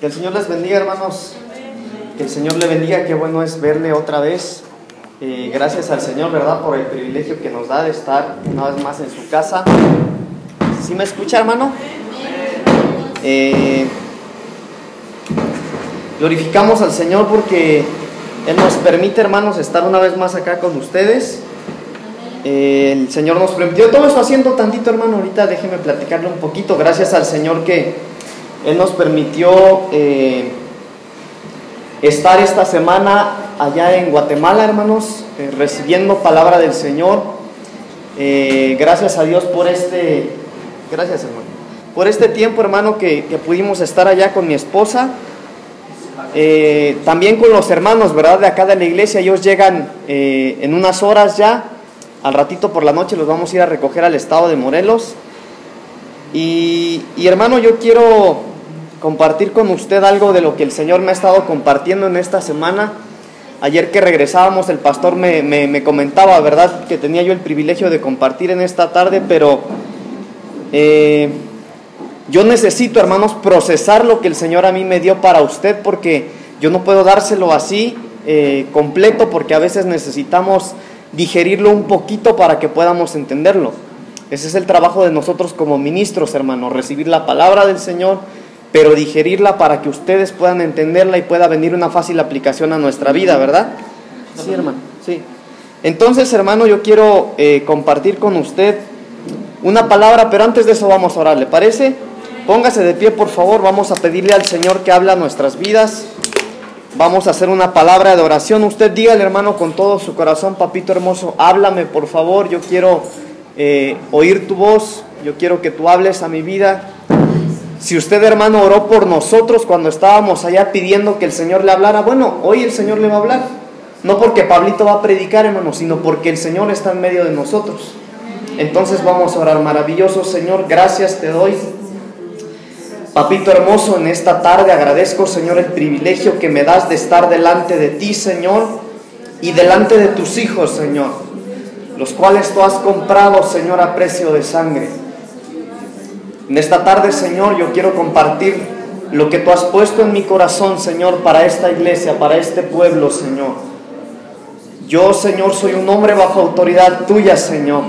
Que el Señor les bendiga, hermanos. Que el Señor le bendiga. Qué bueno es verle otra vez. Eh, gracias al Señor, ¿verdad? Por el privilegio que nos da de estar una vez más en su casa. ¿Sí me escucha, hermano? Eh, glorificamos al Señor porque Él nos permite, hermanos, estar una vez más acá con ustedes. Eh, el Señor nos permitió todo eso haciendo tantito, hermano. Ahorita déjeme platicarle un poquito. Gracias al Señor que Él nos permitió eh, estar esta semana allá en Guatemala, hermanos, eh, recibiendo palabra del Señor. gracias a Dios por este, gracias hermano, por este tiempo, hermano, que, que pudimos estar allá con mi esposa. también con los hermanos, ¿verdad? De acá de la iglesia, ellos llegan en unas horas ya al ratito por la noche los vamos a ir a recoger al estado de Morelos. Y, hermano, yo quiero compartir con usted algo de lo que el Señor me ha estado compartiendo en esta semana. Ayer que regresábamos, el pastor me, comentaba, ¿verdad?, que tenía yo el privilegio de compartir en esta tarde, pero eh, yo necesito, hermanos, procesar lo que el Señor a mí me dio para usted, porque yo no puedo dárselo así eh, completo, porque a veces necesitamos digerirlo un poquito para que podamos entenderlo. Ese es el trabajo de nosotros como ministros, hermanos, recibir la palabra del Señor, pero digerirla para que ustedes puedan entenderla y pueda venir una fácil aplicación a nuestra vida, ¿verdad? Sí, hermano, sí. Entonces, hermano, yo quiero eh, compartir con usted una palabra, pero antes de eso vamos a orar, ¿le parece? Póngase de pie, por favor, vamos a pedirle al Señor que habla nuestras vidas. Vamos a hacer una palabra de oración. Usted dígale, hermano, con todo su corazón, papito hermoso, háblame, por favor. Yo quiero eh, oír tu voz. Yo quiero que tú hables a mi vida. Si usted, hermano, oró por nosotros cuando estábamos allá pidiendo que el Señor le hablara, bueno, hoy el Señor le va a hablar. No porque Pablito va a predicar, hermano, sino porque el Señor está en medio de nosotros. Entonces vamos a orar. Maravilloso Señor, gracias te doy Papito hermoso, en esta tarde agradezco, Señor, el privilegio que me das de estar delante de ti, Señor, y delante de tus hijos, Señor, los cuales tú has comprado, Señor, a precio de sangre. En esta tarde, Señor, yo quiero compartir lo que tú has puesto en mi corazón, Señor, para esta iglesia, para este pueblo, Señor. Yo, Señor, soy un hombre bajo autoridad tuya, Señor.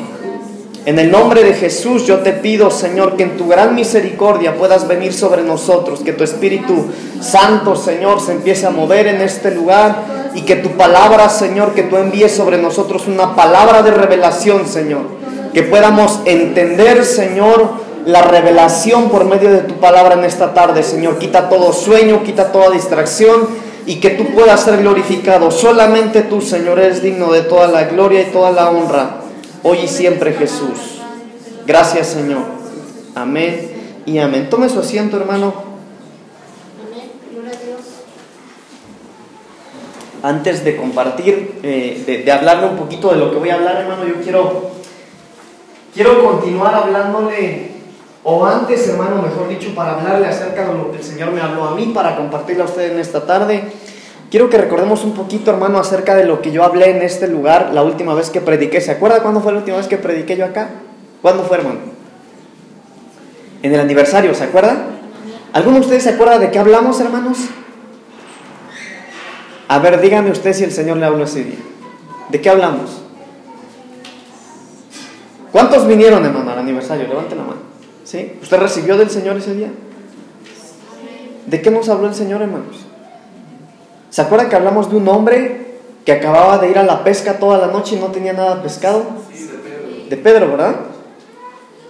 En el nombre de Jesús yo te pido, Señor, que en tu gran misericordia puedas venir sobre nosotros, que tu Espíritu Santo, Señor, se empiece a mover en este lugar y que tu palabra, Señor, que tú envíes sobre nosotros una palabra de revelación, Señor, que podamos entender, Señor, la revelación por medio de tu palabra en esta tarde, Señor. Quita todo sueño, quita toda distracción y que tú puedas ser glorificado. Solamente tú, Señor, eres digno de toda la gloria y toda la honra hoy y siempre Jesús. Gracias Señor. Amén y amén. Tome su asiento hermano. Antes de compartir, eh, de, hablarle un poquito de lo que voy a hablar hermano, yo quiero, quiero continuar hablándole, o antes hermano, mejor dicho, para hablarle acerca de lo que el Señor me habló a mí, para compartirle a usted en esta tarde. Quiero que recordemos un poquito, hermano, acerca de lo que yo hablé en este lugar la última vez que prediqué. ¿Se acuerda cuándo fue la última vez que prediqué yo acá? ¿Cuándo fue, hermano? En el aniversario, ¿se acuerda? ¿Alguno de ustedes se acuerda de qué hablamos, hermanos? A ver, dígame usted si el Señor le habló ese día. ¿De qué hablamos? ¿Cuántos vinieron, hermano, al aniversario? Levante la mano. ¿Sí? ¿Usted recibió del Señor ese día? ¿De qué nos habló el Señor, hermanos? ¿Se acuerdan que hablamos de un hombre que acababa de ir a la pesca toda la noche y no tenía nada pescado? de Pedro. ¿verdad?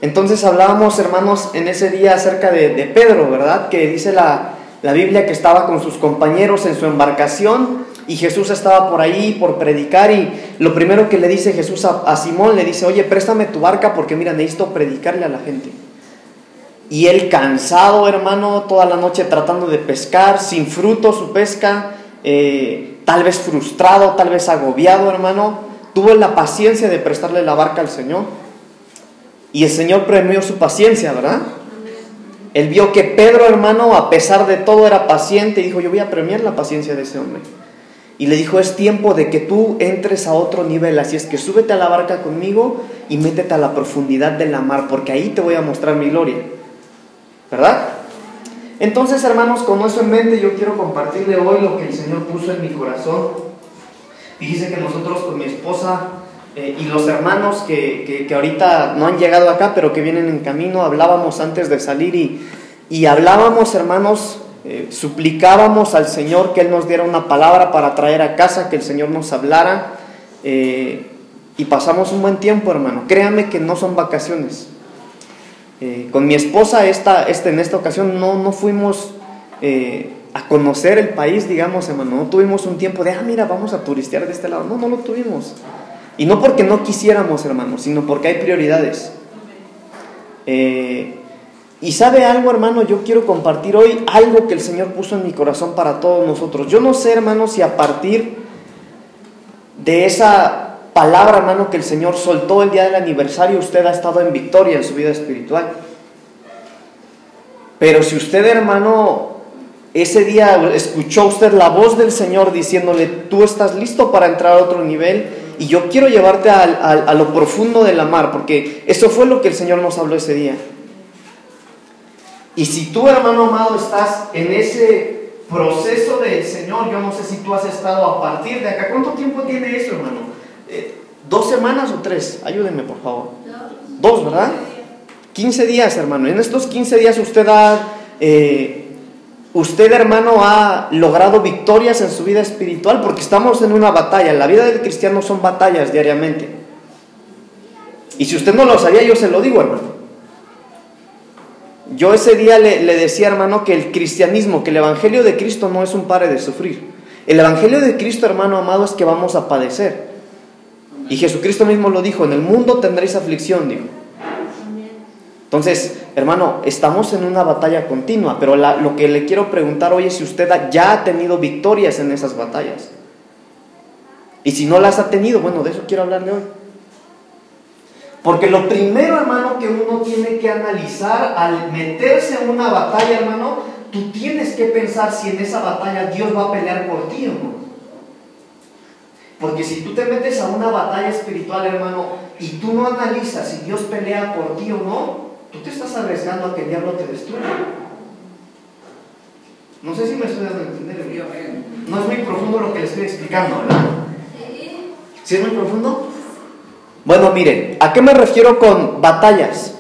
Entonces hablábamos, hermanos, en ese día acerca de, Pedro, ¿verdad? Que dice la, la Biblia que estaba con sus compañeros en su embarcación y Jesús estaba por ahí por predicar y lo primero que le dice Jesús a, a, Simón, le dice, oye, préstame tu barca porque mira, necesito predicarle a la gente. Y él cansado, hermano, toda la noche tratando de pescar, sin fruto su pesca, eh, tal vez frustrado, tal vez agobiado, hermano, tuvo la paciencia de prestarle la barca al Señor. Y el Señor premió su paciencia, ¿verdad? Él vio que Pedro, hermano, a pesar de todo, era paciente y dijo, yo voy a premiar la paciencia de ese hombre. Y le dijo, es tiempo de que tú entres a otro nivel, así es que súbete a la barca conmigo y métete a la profundidad de la mar, porque ahí te voy a mostrar mi gloria. ¿Verdad? Entonces, hermanos, con eso en mente, yo quiero compartirle hoy lo que el Señor puso en mi corazón. Fíjese que nosotros con mi esposa eh, y los hermanos que, que, ahorita no han llegado acá, pero que vienen en camino, hablábamos antes de salir y, y hablábamos, hermanos, eh, suplicábamos al Señor que Él nos diera una palabra para traer a casa, que el Señor nos hablara. Eh, y pasamos un buen tiempo, hermano. Créame que no son vacaciones. Con mi esposa esta, este, en esta ocasión no, no fuimos a conocer el país, digamos, hermano. No tuvimos un tiempo de, ah, mira, vamos a turistear de este lado. No, no lo tuvimos. Y no porque no quisiéramos, hermano, sino porque hay prioridades. Eh, y sabe algo, hermano, yo quiero compartir hoy algo que el Señor puso en mi corazón para todos nosotros. Yo no sé, hermano, si a partir de esa palabra, hermano, que el Señor soltó el día del aniversario, usted ha estado en victoria en su vida espiritual. Pero si usted, hermano, ese día escuchó usted la voz del Señor diciéndole, tú estás listo para entrar a otro nivel, y yo quiero llevarte a, lo profundo de la mar, porque eso fue lo que el Señor nos habló ese día. Y si tú, hermano amado, estás en ese proceso del Señor, yo no sé si tú has estado a partir de acá. ¿Cuánto tiempo tiene eso, hermano? Eh, ¿Dos semanas o tres? Ayúdenme, por favor. Dos, ¿verdad? 15 días, hermano. En estos 15 días usted ha eh, Usted, hermano, ha logrado victorias en su vida espiritual porque estamos en una batalla. La vida del cristiano son batallas diariamente. Y si usted no lo sabía, yo se lo digo, hermano. Yo ese día le, decía, hermano, que el cristianismo, que el Evangelio de Cristo no es un pare de sufrir. El Evangelio de Cristo, hermano amado, es que vamos a padecer. Y Jesucristo mismo lo dijo, en el mundo tendréis aflicción, dijo. Entonces, hermano, estamos en una batalla continua, pero lo que le quiero preguntar hoy es si usted ya ha tenido victorias en esas batallas. Y si no las ha tenido, bueno, de eso quiero hablarle hoy. Porque lo primero, hermano, que uno tiene que analizar al meterse en una batalla, hermano, tú tienes que pensar si en esa batalla Dios va a pelear por ti o no. Porque si tú te metes a una batalla espiritual, hermano, y tú no analizas si Dios pelea por ti o no, tú te estás arriesgando a que el diablo te destruya. No sé si me estoy dando a entender. No es muy profundo lo que le estoy explicando, ¿verdad? ¿Sí es muy profundo? Bueno, miren, ¿a qué me refiero con batallas?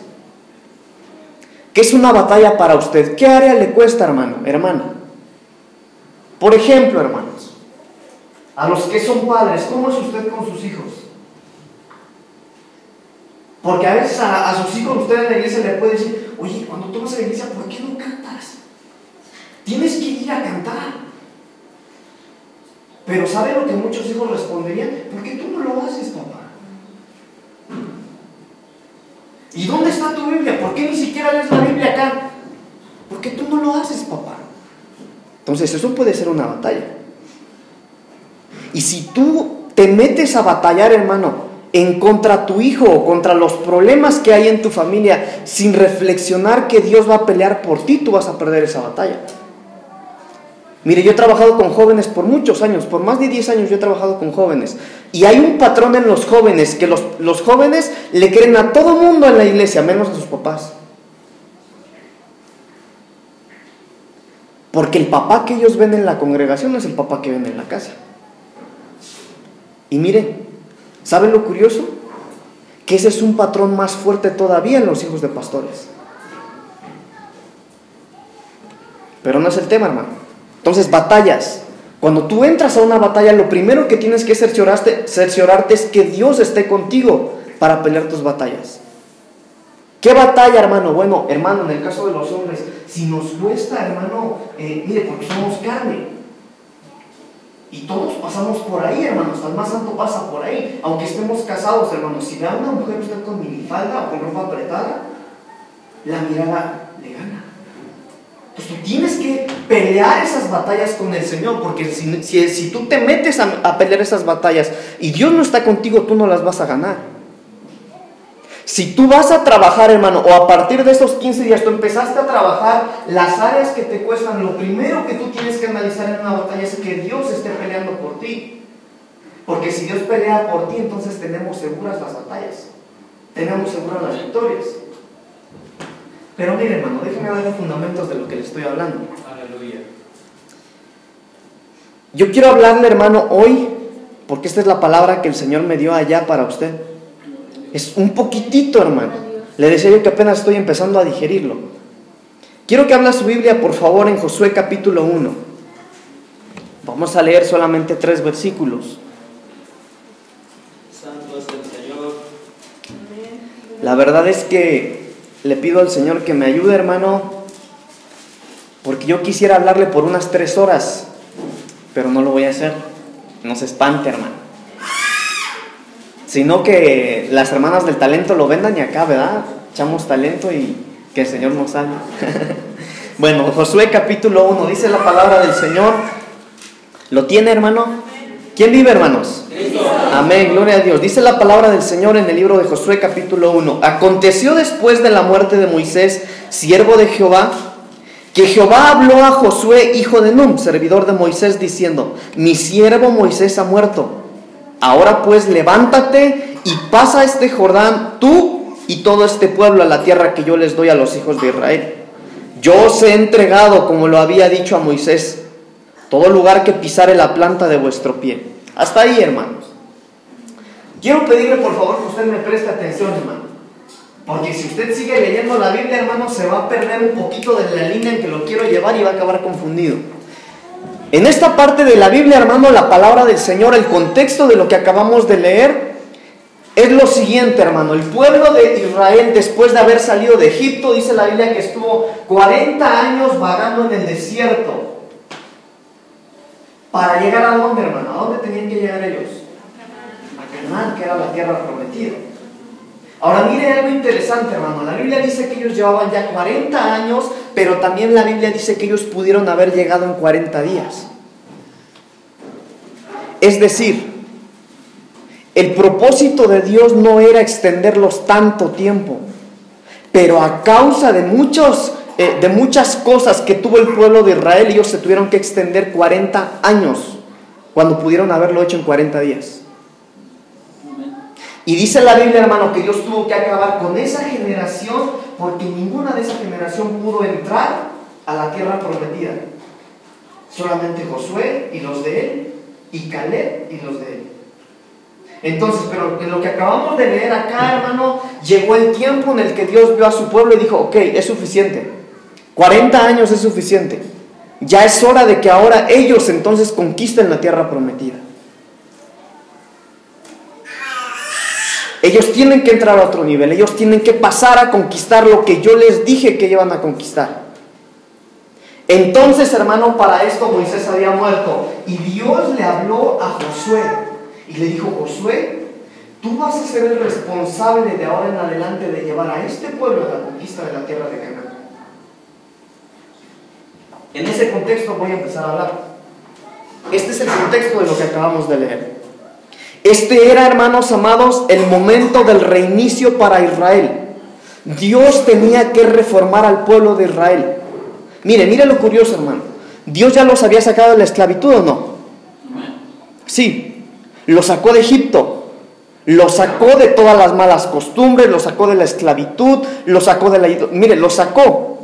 ¿Qué es una batalla para usted? ¿Qué área le cuesta, hermano, hermana? Por ejemplo, hermanos, a los que son padres, ¿cómo es usted con sus hijos? Porque a veces a, sus hijos usted en la iglesia le puede decir, oye, cuando tú vas a la iglesia, ¿por qué no cantas? Tienes que ir a cantar. Pero ¿sabe lo que muchos hijos responderían? ¿Por qué tú no lo haces, papá? ¿Y dónde está tu Biblia? ¿Por qué ni siquiera lees la Biblia acá? ¿Por qué tú no lo haces, papá? Entonces eso puede ser una batalla. Y si tú te metes a batallar, hermano, en contra tu hijo o contra los problemas que hay en tu familia sin reflexionar que Dios va a pelear por ti, tú vas a perder esa batalla. Mire, yo he trabajado con jóvenes por muchos años, por más de 10 años yo he trabajado con jóvenes. Y hay un patrón en los jóvenes, que los, los jóvenes le creen a todo mundo en la iglesia, menos a sus papás. Porque el papá que ellos ven en la congregación no es el papá que ven en la casa. Y mire, ¿Saben lo curioso? Que ese es un patrón más fuerte todavía en los hijos de pastores. Pero no es el tema, hermano. Entonces, batallas. Cuando tú entras a una batalla, lo primero que tienes que cerciorarte, cerciorarte es que Dios esté contigo para pelear tus batallas. ¿Qué batalla, hermano? Bueno, hermano, en el caso de los hombres, si nos cuesta, hermano, eh, mire, porque somos carne, y todos pasamos por ahí, hermanos. El más santo pasa por ahí. Aunque estemos casados, hermanos. Si ve una mujer usted con minifalda o con ropa apretada, la mirada le gana. Entonces tú tienes que pelear esas batallas con el Señor. Porque si, si, tú te metes a pelear esas batallas y Dios no está contigo, tú no las vas a ganar. Si tú vas a trabajar, hermano, o a partir de esos 15 días tú empezaste a trabajar las áreas que te cuestan, lo primero que tú tienes que analizar en una batalla es que Dios esté peleando por ti. Porque si Dios pelea por ti, entonces tenemos seguras las batallas. Tenemos seguras las victorias. Pero mire, hermano, déjeme darle fundamentos de lo que le estoy hablando. Aleluya. Yo quiero hablarle, hermano, hoy, porque esta es la palabra que el Señor me dio allá para usted. Es un poquitito, hermano. Le decía yo que apenas estoy empezando a digerirlo. Quiero que hable su Biblia, por favor, en Josué capítulo 1. Vamos a leer solamente tres versículos. Santo es el Señor. La verdad es que le pido al Señor que me ayude, hermano, porque yo quisiera hablarle por unas tres horas, pero no lo voy a hacer. No se espante, hermano. Sino que las hermanas del talento lo vendan y acá, ¿verdad? Echamos talento y que el Señor nos salve. bueno, Josué capítulo 1, dice la palabra del Señor. ¿Lo tiene, hermano? ¿Quién vive, hermanos? Amén, gloria a Dios. Dice la palabra del Señor en el libro de Josué capítulo 1. Aconteció después de la muerte de Moisés, siervo de Jehová, que Jehová habló a Josué, hijo de Num, servidor de Moisés, diciendo, mi siervo Moisés ha muerto. Ahora pues levántate y pasa este Jordán, tú y todo este pueblo, a la tierra que yo les doy a los hijos de Israel. Yo os he entregado, como lo había dicho a Moisés, todo lugar que pisare la planta de vuestro pie. Hasta ahí, hermanos. Quiero pedirle por favor que usted me preste atención, hermano. Porque si usted sigue leyendo la Biblia, hermano, se va a perder un poquito de la línea en que lo quiero llevar y va a acabar confundido. En esta parte de la Biblia, hermano, la palabra del Señor, el contexto de lo que acabamos de leer, es lo siguiente, hermano. El pueblo de Israel, después de haber salido de Egipto, dice la Biblia que estuvo 40 años vagando en el desierto. ¿Para llegar a dónde, hermano? ¿A dónde tenían que llegar ellos? A Canaán, que era la tierra prometida. Ahora mire algo interesante, hermano. La Biblia dice que ellos llevaban ya 40 años, pero también la Biblia dice que ellos pudieron haber llegado en 40 días. Es decir, el propósito de Dios no era extenderlos tanto tiempo, pero a causa de muchos eh, de muchas cosas que tuvo el pueblo de Israel, ellos se tuvieron que extender 40 años cuando pudieron haberlo hecho en 40 días. Y dice la Biblia, hermano, que Dios tuvo que acabar con esa generación porque ninguna de esa generación pudo entrar a la tierra prometida. Solamente Josué y los de él, y Caleb y los de él. Entonces, pero lo que acabamos de leer acá, hermano, llegó el tiempo en el que Dios vio a su pueblo y dijo, ok, es suficiente. 40 años es suficiente. Ya es hora de que ahora ellos entonces conquisten la tierra prometida. Ellos tienen que entrar a otro nivel, ellos tienen que pasar a conquistar lo que yo les dije que iban a conquistar. Entonces, hermano, para esto Moisés había muerto y Dios le habló a Josué y le dijo, Josué, tú vas a ser el responsable de ahora en adelante de llevar a este pueblo a la conquista de la tierra de Canaán. En ese contexto voy a empezar a hablar. Este es el contexto de lo que acabamos de leer. Este era, hermanos amados, el momento del reinicio para Israel. Dios tenía que reformar al pueblo de Israel. Mire, mire lo curioso, hermano. Dios ya los había sacado de la esclavitud o no? Sí, lo sacó de Egipto, lo sacó de todas las malas costumbres, lo sacó de la esclavitud, lo sacó de la... Mire, lo sacó.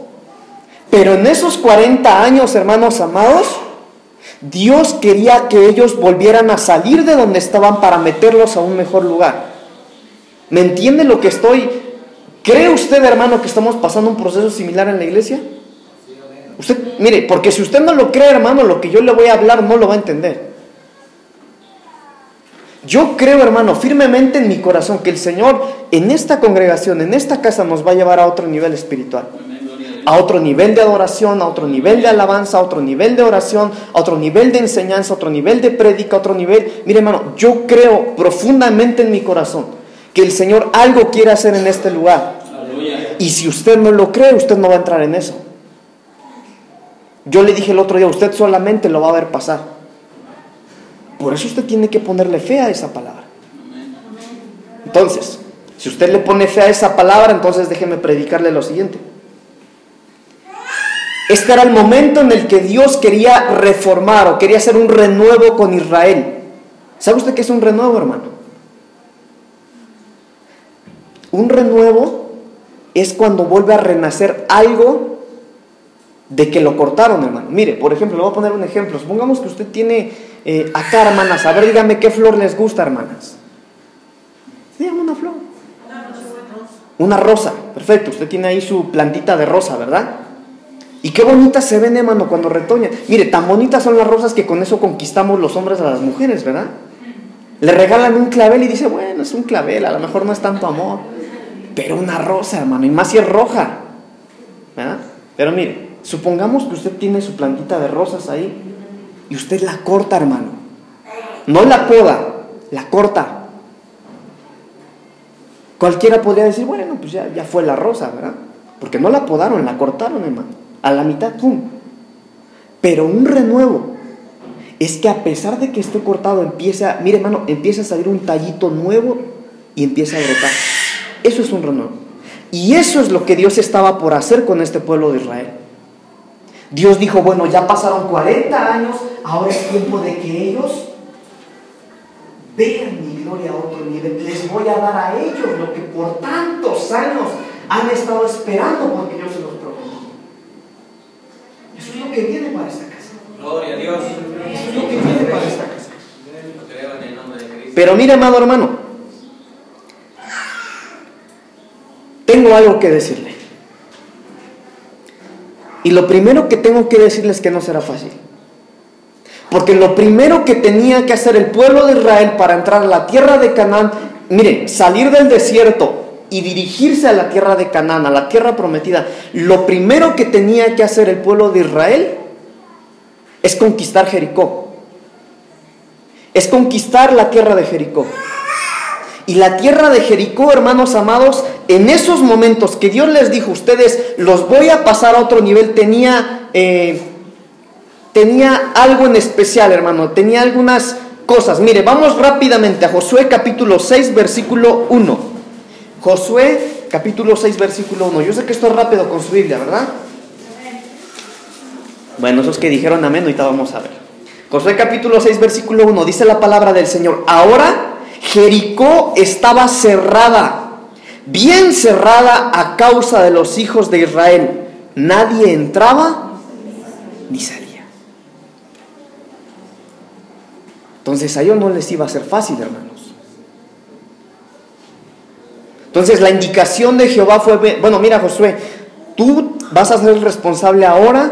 Pero en esos 40 años, hermanos amados, Dios quería que ellos volvieran a salir de donde estaban para meterlos a un mejor lugar. ¿Me entiende lo que estoy? ¿Cree usted, hermano, que estamos pasando un proceso similar en la iglesia? Usted, mire, porque si usted no lo cree, hermano, lo que yo le voy a hablar no lo va a entender. Yo creo, hermano, firmemente en mi corazón que el Señor en esta congregación, en esta casa, nos va a llevar a otro nivel espiritual a otro nivel de adoración, a otro nivel de alabanza, a otro nivel de oración, a otro nivel de enseñanza, a otro nivel de prédica, a otro nivel. Mire hermano, yo creo profundamente en mi corazón que el Señor algo quiere hacer en este lugar. Y si usted no lo cree, usted no va a entrar en eso. Yo le dije el otro día, usted solamente lo va a ver pasar. Por eso usted tiene que ponerle fe a esa palabra. Entonces, si usted le pone fe a esa palabra, entonces déjeme predicarle lo siguiente. Este era el momento en el que Dios quería reformar o quería hacer un renuevo con Israel. ¿Sabe usted qué es un renuevo, hermano? Un renuevo es cuando vuelve a renacer algo de que lo cortaron, hermano. Mire, por ejemplo, le voy a poner un ejemplo. Supongamos que usted tiene eh, acá, hermanas. A ver, dígame qué flor les gusta, hermanas. Dígame una flor. Una rosa, perfecto. Usted tiene ahí su plantita de rosa, ¿verdad? Y qué bonitas se ven, hermano, cuando retoñan. Mire, tan bonitas son las rosas que con eso conquistamos los hombres a las mujeres, ¿verdad? Le regalan un clavel y dice, bueno, es un clavel, a lo mejor no es tanto amor. Pero una rosa, hermano, y más si es roja. ¿verdad? Pero mire, supongamos que usted tiene su plantita de rosas ahí y usted la corta, hermano. No la poda, la corta. Cualquiera podría decir, bueno, pues ya, ya fue la rosa, ¿verdad? Porque no la podaron, la cortaron, hermano. A la mitad, ¡pum! Pero un renuevo es que a pesar de que esté cortado, empieza, mire hermano, empieza a salir un tallito nuevo y empieza a brotar. Eso es un renuevo. Y eso es lo que Dios estaba por hacer con este pueblo de Israel. Dios dijo, bueno, ya pasaron 40 años, ahora es tiempo de que ellos vean mi gloria a otro nivel. Les voy a dar a ellos lo que por tantos años han estado esperando porque yo se. Eso es lo que viene para esta casa. Gloria a Dios. Eso es lo que viene para esta casa. Creo en el nombre de Cristo. Pero mire, amado hermano, tengo algo que decirle. Y lo primero que tengo que decirle es que no será fácil. Porque lo primero que tenía que hacer el pueblo de Israel para entrar a la tierra de Canaán, mire, salir del desierto y dirigirse a la tierra de Canaán, a la tierra prometida, lo primero que tenía que hacer el pueblo de Israel es conquistar Jericó. Es conquistar la tierra de Jericó. Y la tierra de Jericó, hermanos amados, en esos momentos que Dios les dijo, ustedes los voy a pasar a otro nivel, tenía, eh, tenía algo en especial, hermano, tenía algunas cosas. Mire, vamos rápidamente a Josué capítulo 6, versículo 1. Josué capítulo 6, versículo 1. Yo sé que esto es rápido con su Biblia, ¿verdad? Bueno, esos que dijeron amén, ahorita vamos a ver. Josué capítulo 6, versículo 1, dice la palabra del Señor. Ahora Jericó estaba cerrada, bien cerrada a causa de los hijos de Israel. Nadie entraba ni salía. Entonces a ellos no les iba a ser fácil, hermanos. Entonces la indicación de Jehová fue, bueno, mira Josué, tú vas a ser el responsable ahora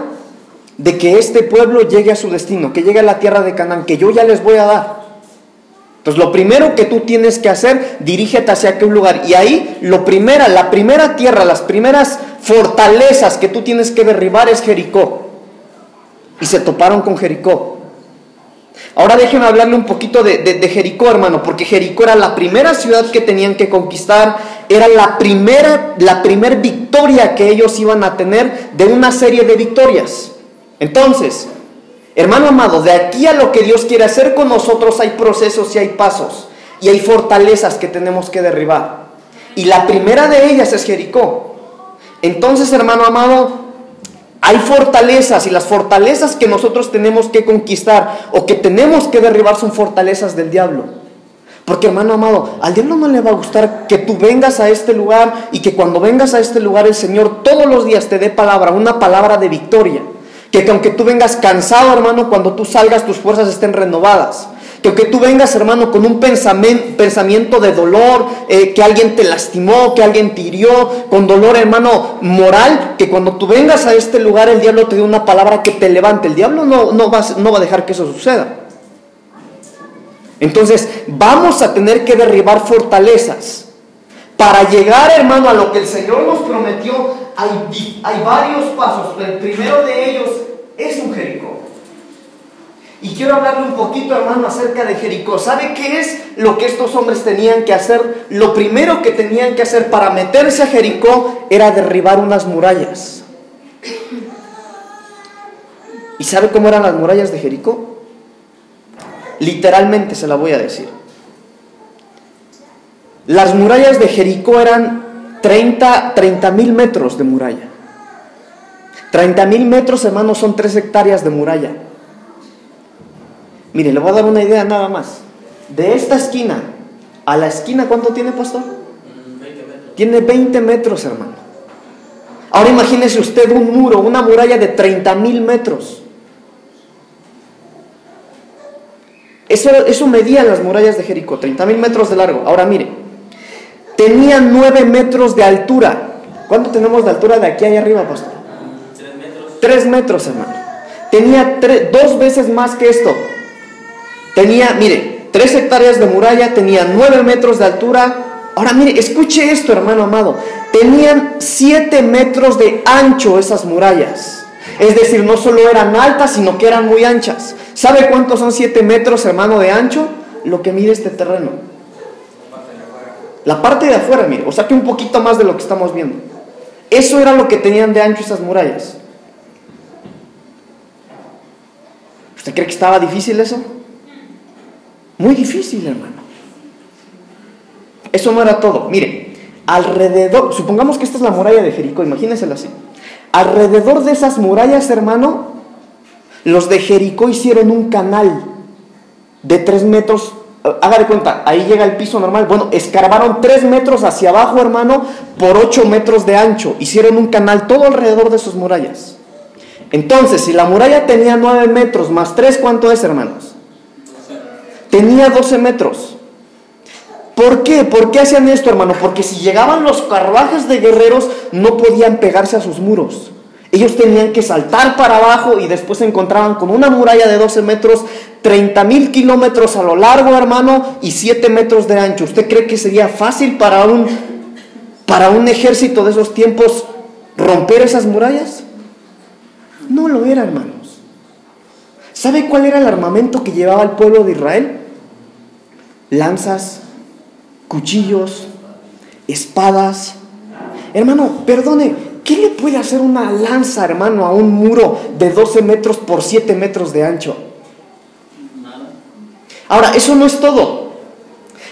de que este pueblo llegue a su destino, que llegue a la tierra de Canaán, que yo ya les voy a dar. Entonces, lo primero que tú tienes que hacer, dirígete hacia aquel lugar. Y ahí, lo primera, la primera tierra, las primeras fortalezas que tú tienes que derribar es Jericó. Y se toparon con Jericó. Ahora déjenme hablarle un poquito de, de, Jericó, hermano, porque Jericó era la primera ciudad que tenían que conquistar, era la primera, la primer victoria que ellos iban a tener de una serie de victorias. Entonces, Hermano amado, de aquí a lo que Dios quiere hacer con nosotros hay procesos y hay pasos y hay fortalezas que tenemos que derribar. Y la primera de ellas es Jericó. Entonces, hermano amado, hay fortalezas y las fortalezas que nosotros tenemos que conquistar o que tenemos que derribar son fortalezas del diablo. Porque hermano amado, al diablo no le va a gustar que tú vengas a este lugar y que cuando vengas a este lugar el Señor todos los días te dé palabra, una palabra de victoria. Que aunque tú vengas cansado, hermano, cuando tú salgas tus fuerzas estén renovadas. Que aunque tú vengas, hermano, con un pensamiento, pensamiento de dolor, eh, que alguien te lastimó, que alguien te hirió, con dolor, hermano, moral, que cuando tú vengas a este lugar el diablo te dé una palabra que te levante. El diablo no, no, va, no va a dejar que eso suceda. Entonces, vamos a tener que derribar fortalezas. Para llegar, hermano, a lo que el Señor nos prometió, hay, hay varios pasos. El primero de ellos es un Jericó. Y quiero hablarle un poquito, hermano, acerca de Jericó. ¿Sabe qué es lo que estos hombres tenían que hacer? Lo primero que tenían que hacer para meterse a Jericó era derribar unas murallas. ¿Y sabe cómo eran las murallas de Jericó? Literalmente se la voy a decir. Las murallas de Jericó eran 30 mil metros de muralla. 30 mil metros, hermanos, son 3 hectáreas de muralla. Mire, le voy a dar una idea nada más. De esta esquina a la esquina, ¿cuánto tiene, pastor? 20 metros. Tiene 20 metros, hermano. Ahora imagínese usted un muro, una muralla de 30 mil metros. Eso, eso medían las murallas de Jericó, 30 mil metros de largo. Ahora mire, tenía 9 metros de altura. ¿Cuánto tenemos de altura de aquí allá arriba, pastor? Tres metros. 3 metros, hermano. Tenía dos veces más que esto. Tenía, mire, 3 hectáreas de muralla, tenía 9 metros de altura. Ahora mire, escuche esto, hermano amado. Tenían 7 metros de ancho esas murallas. Es decir, no solo eran altas, sino que eran muy anchas. ¿Sabe cuántos son 7 metros, hermano, de ancho? Lo que mide este terreno. La parte de afuera, mire, o sea que un poquito más de lo que estamos viendo. Eso era lo que tenían de ancho esas murallas. ¿Usted cree que estaba difícil eso? Muy difícil, hermano. Eso no era todo. Mire, alrededor, supongamos que esta es la muralla de Jericó, imagínensela así. Alrededor de esas murallas, hermano, los de Jericó hicieron un canal de tres metros. Haga de cuenta, ahí llega el piso normal. Bueno, escarbaron tres metros hacia abajo, hermano, por ocho metros de ancho. Hicieron un canal todo alrededor de sus murallas. Entonces, si la muralla tenía nueve metros más tres, ¿cuánto es, hermanos? Tenía 12 metros. ¿Por qué? ¿Por qué hacían esto, hermano? Porque si llegaban los carruajes de guerreros, no podían pegarse a sus muros. Ellos tenían que saltar para abajo y después se encontraban con una muralla de 12 metros, 30 mil kilómetros a lo largo, hermano, y 7 metros de ancho. ¿Usted cree que sería fácil para un, para un ejército de esos tiempos romper esas murallas? No lo era, hermanos. ¿Sabe cuál era el armamento que llevaba el pueblo de Israel? Lanzas, cuchillos, espadas. Hermano, perdone, ¿qué le puede hacer una lanza, hermano, a un muro de 12 metros por 7 metros de ancho? Ahora, eso no es todo.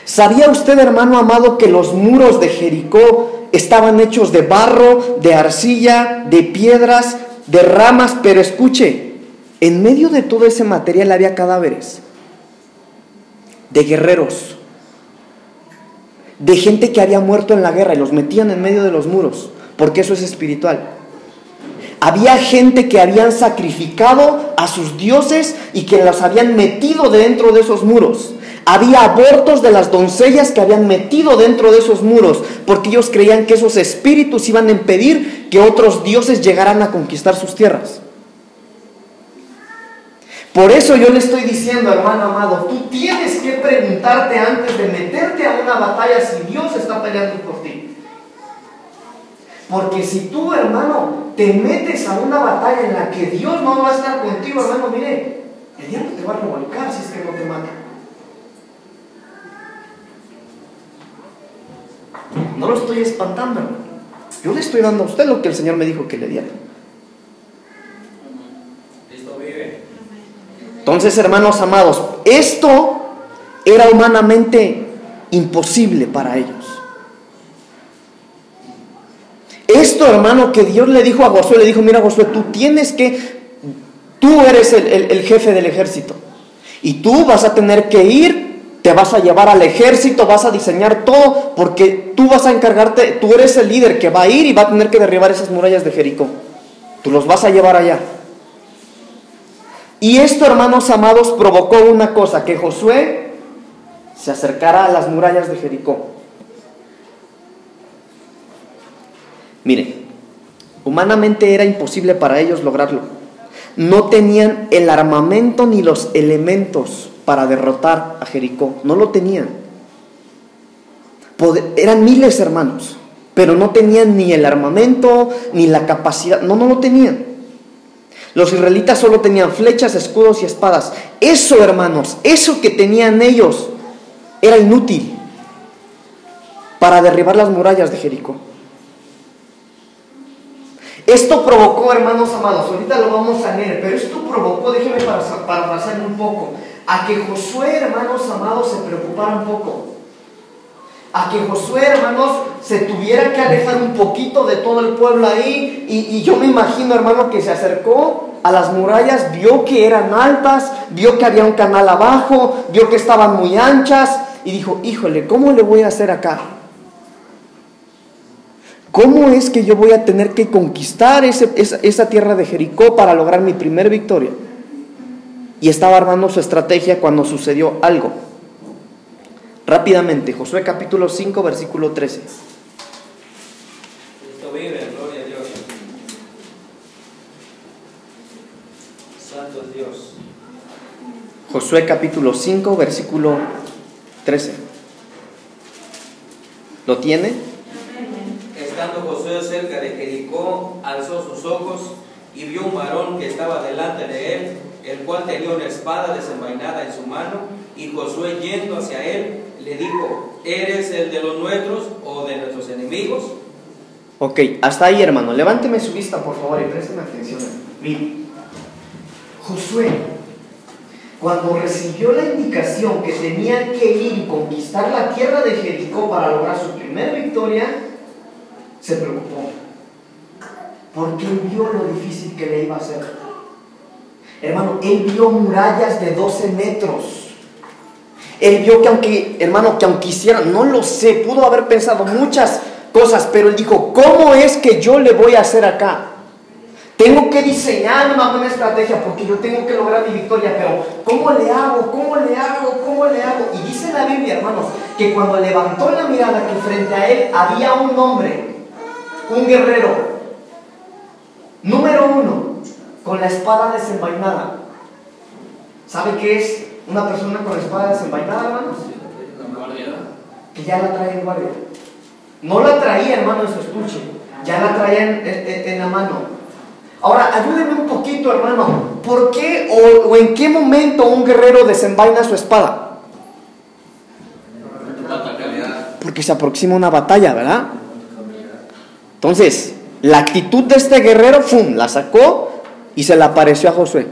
¿Sabía usted, hermano amado, que los muros de Jericó estaban hechos de barro, de arcilla, de piedras, de ramas? Pero escuche, en medio de todo ese material había cadáveres de guerreros, de gente que había muerto en la guerra y los metían en medio de los muros, porque eso es espiritual. Había gente que habían sacrificado a sus dioses y que los habían metido dentro de esos muros. Había abortos de las doncellas que habían metido dentro de esos muros, porque ellos creían que esos espíritus iban a impedir que otros dioses llegaran a conquistar sus tierras. Por eso yo le estoy diciendo, hermano amado, tú tienes que preguntarte antes de meterte a una batalla si Dios está peleando por ti. Porque si tú, hermano, te metes a una batalla en la que Dios no va a estar contigo, hermano, mire, el diablo te va a revolcar si es que no te mata. No lo estoy espantando, hermano. Yo le estoy dando a usted lo que el Señor me dijo que le diera. Cristo vive. Entonces, hermanos amados, esto era humanamente imposible para ellos. Esto, hermano, que Dios le dijo a Josué, le dijo, mira Josué, tú tienes que, tú eres el, el- el jefe del ejército. Y tú vas a tener que ir, te vas a llevar al ejército, vas a diseñar todo, porque tú vas a encargarte, tú eres el líder que va a ir y va a tener que derribar esas murallas de Jericó. Tú los vas a llevar allá. Y esto, hermanos amados, provocó una cosa, que Josué se acercara a las murallas de Jericó. Mire, humanamente era imposible para ellos lograrlo. No tenían el armamento ni los elementos para derrotar a Jericó. No lo tenían. Eran miles hermanos, pero no tenían ni el armamento ni la capacidad. No, no lo tenían. Los israelitas solo tenían flechas, escudos y espadas. Eso, hermanos, eso que tenían ellos era inútil para derribar las murallas de Jericó. Esto provocó, hermanos amados, ahorita lo vamos a leer, pero esto provocó, déjeme para- parafrasear un poco, a que Josué, hermanos amados, se preocupara un poco. A que Josué, hermanos, se tuviera que alejar un poquito de todo el pueblo ahí. Y, yo me imagino, hermano, que se acercó a las murallas, vio que eran altas, vio que había un canal abajo, vio que estaban muy anchas y dijo, híjole, ¿cómo le voy a hacer acá? ¿Cómo es que yo voy a tener que conquistar ese- esa, esa tierra de Jericó para lograr mi primer victoria? Y estaba armando su estrategia cuando sucedió algo. Rápidamente, Josué capítulo 5, versículo 13. Cristo vive, gloria a Dios. Santo es Dios. Josué capítulo 5, versículo 13. ¿Lo tiene? Estando Josué cerca de Jericó, alzó sus ojos y vio un varón que estaba delante de él, el cual tenía una espada desenvainada en su mano, y Josué yendo hacia él, le dijo, ¿eres el de los nuestros o de nuestros enemigos? Ok, hasta ahí hermano. Levánteme su vista por favor y présteme atención. Mire, Josué, cuando recibió la indicación que tenía que ir y conquistar la tierra de Jericó para lograr su primera victoria, se preocupó. Porque vio lo difícil que le iba a hacer. Hermano, él vio murallas de 12 metros. Él vio que aunque, hermano, que aunque hiciera, no lo sé, pudo haber pensado muchas cosas, pero él dijo, ¿cómo es que yo le voy a hacer acá? Tengo que diseñar una buena estrategia porque yo tengo que lograr mi victoria, pero ¿cómo le hago? ¿Cómo le hago? ¿Cómo le hago? Y dice la Biblia, hermanos, que cuando levantó la mirada que frente a él había un hombre, un guerrero, número uno, con la espada desenvainada. ¿Sabe qué es una persona con la espada desenvainada, hermanos? Que ya la trae en guardia. No la traía, hermano, en su estuche, ya la traía en, en- en la mano. Ahora, ayúdenme un poquito, hermano. ¿Por qué o, o en qué momento un guerrero desenvaina su espada? Porque se aproxima una batalla, ¿verdad? Entonces, la actitud de este guerrero, ¡fum!, la sacó y se la apareció a Josué.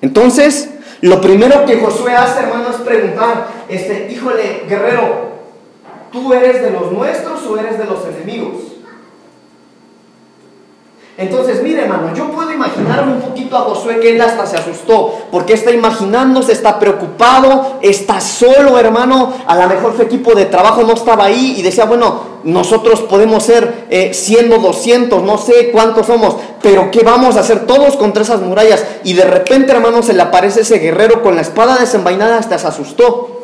Entonces, lo primero que Josué hace, hermano, es preguntar, este, híjole, guerrero, ¿tú eres de los nuestros o eres de los enemigos? Entonces, mire, hermano, yo puedo imaginarme un poquito a Josué que él hasta se asustó, porque está imaginándose, está preocupado, está solo, hermano. A lo mejor su equipo de trabajo no estaba ahí y decía, bueno, nosotros podemos ser eh, 100 o 200, no sé cuántos somos, pero ¿qué vamos a hacer todos contra esas murallas? Y de repente, hermano, se le aparece ese guerrero con la espada desenvainada, hasta se asustó.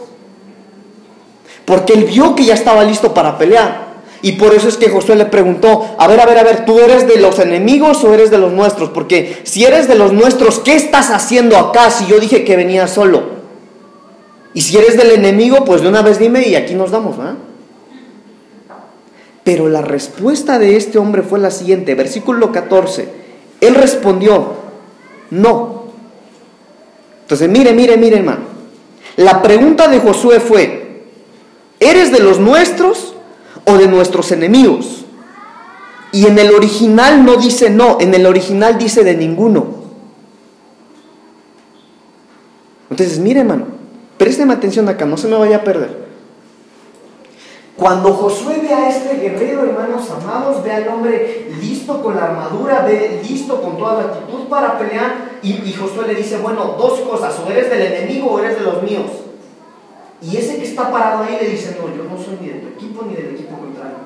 Porque él vio que ya estaba listo para pelear. Y por eso es que Josué le preguntó, a ver, a ver, a ver, ¿tú eres de los enemigos o eres de los nuestros? Porque si eres de los nuestros, ¿qué estás haciendo acá si yo dije que venía solo? Y si eres del enemigo, pues de una vez dime y aquí nos damos, ¿verdad? Pero la respuesta de este hombre fue la siguiente, versículo 14. Él respondió, no. Entonces, mire, mire, mire, hermano. La pregunta de Josué fue, ¿eres de los nuestros o de nuestros enemigos? Y en el original no dice no, en el original dice de ninguno. Entonces, mire, hermano, présteme atención acá, no se me vaya a perder. Cuando Josué ve a este guerrero, hermanos amados, ve al hombre listo con la armadura, ve listo con toda la actitud para pelear, y, y Josué le dice, bueno, dos cosas, o eres del enemigo o eres de los míos. Y ese que está parado ahí le dice, no, yo no soy ni de tu equipo ni del equipo contrario.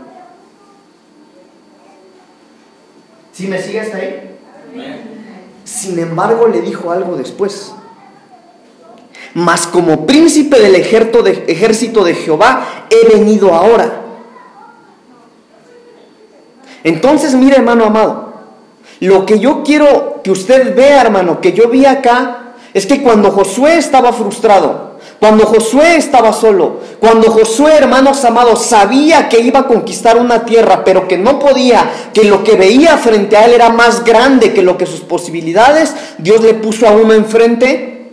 ¿Sí me sigue hasta ahí? Sin embargo, le dijo algo después. Mas como príncipe del ejército de, ejército de Jehová he venido ahora. Entonces, mire, hermano amado, lo que yo quiero que usted vea, hermano, que yo vi acá, es que cuando Josué estaba frustrado, cuando Josué estaba solo, cuando Josué, hermanos amados, sabía que iba a conquistar una tierra, pero que no podía, que lo que veía frente a él era más grande que lo que sus posibilidades, Dios le puso a uno enfrente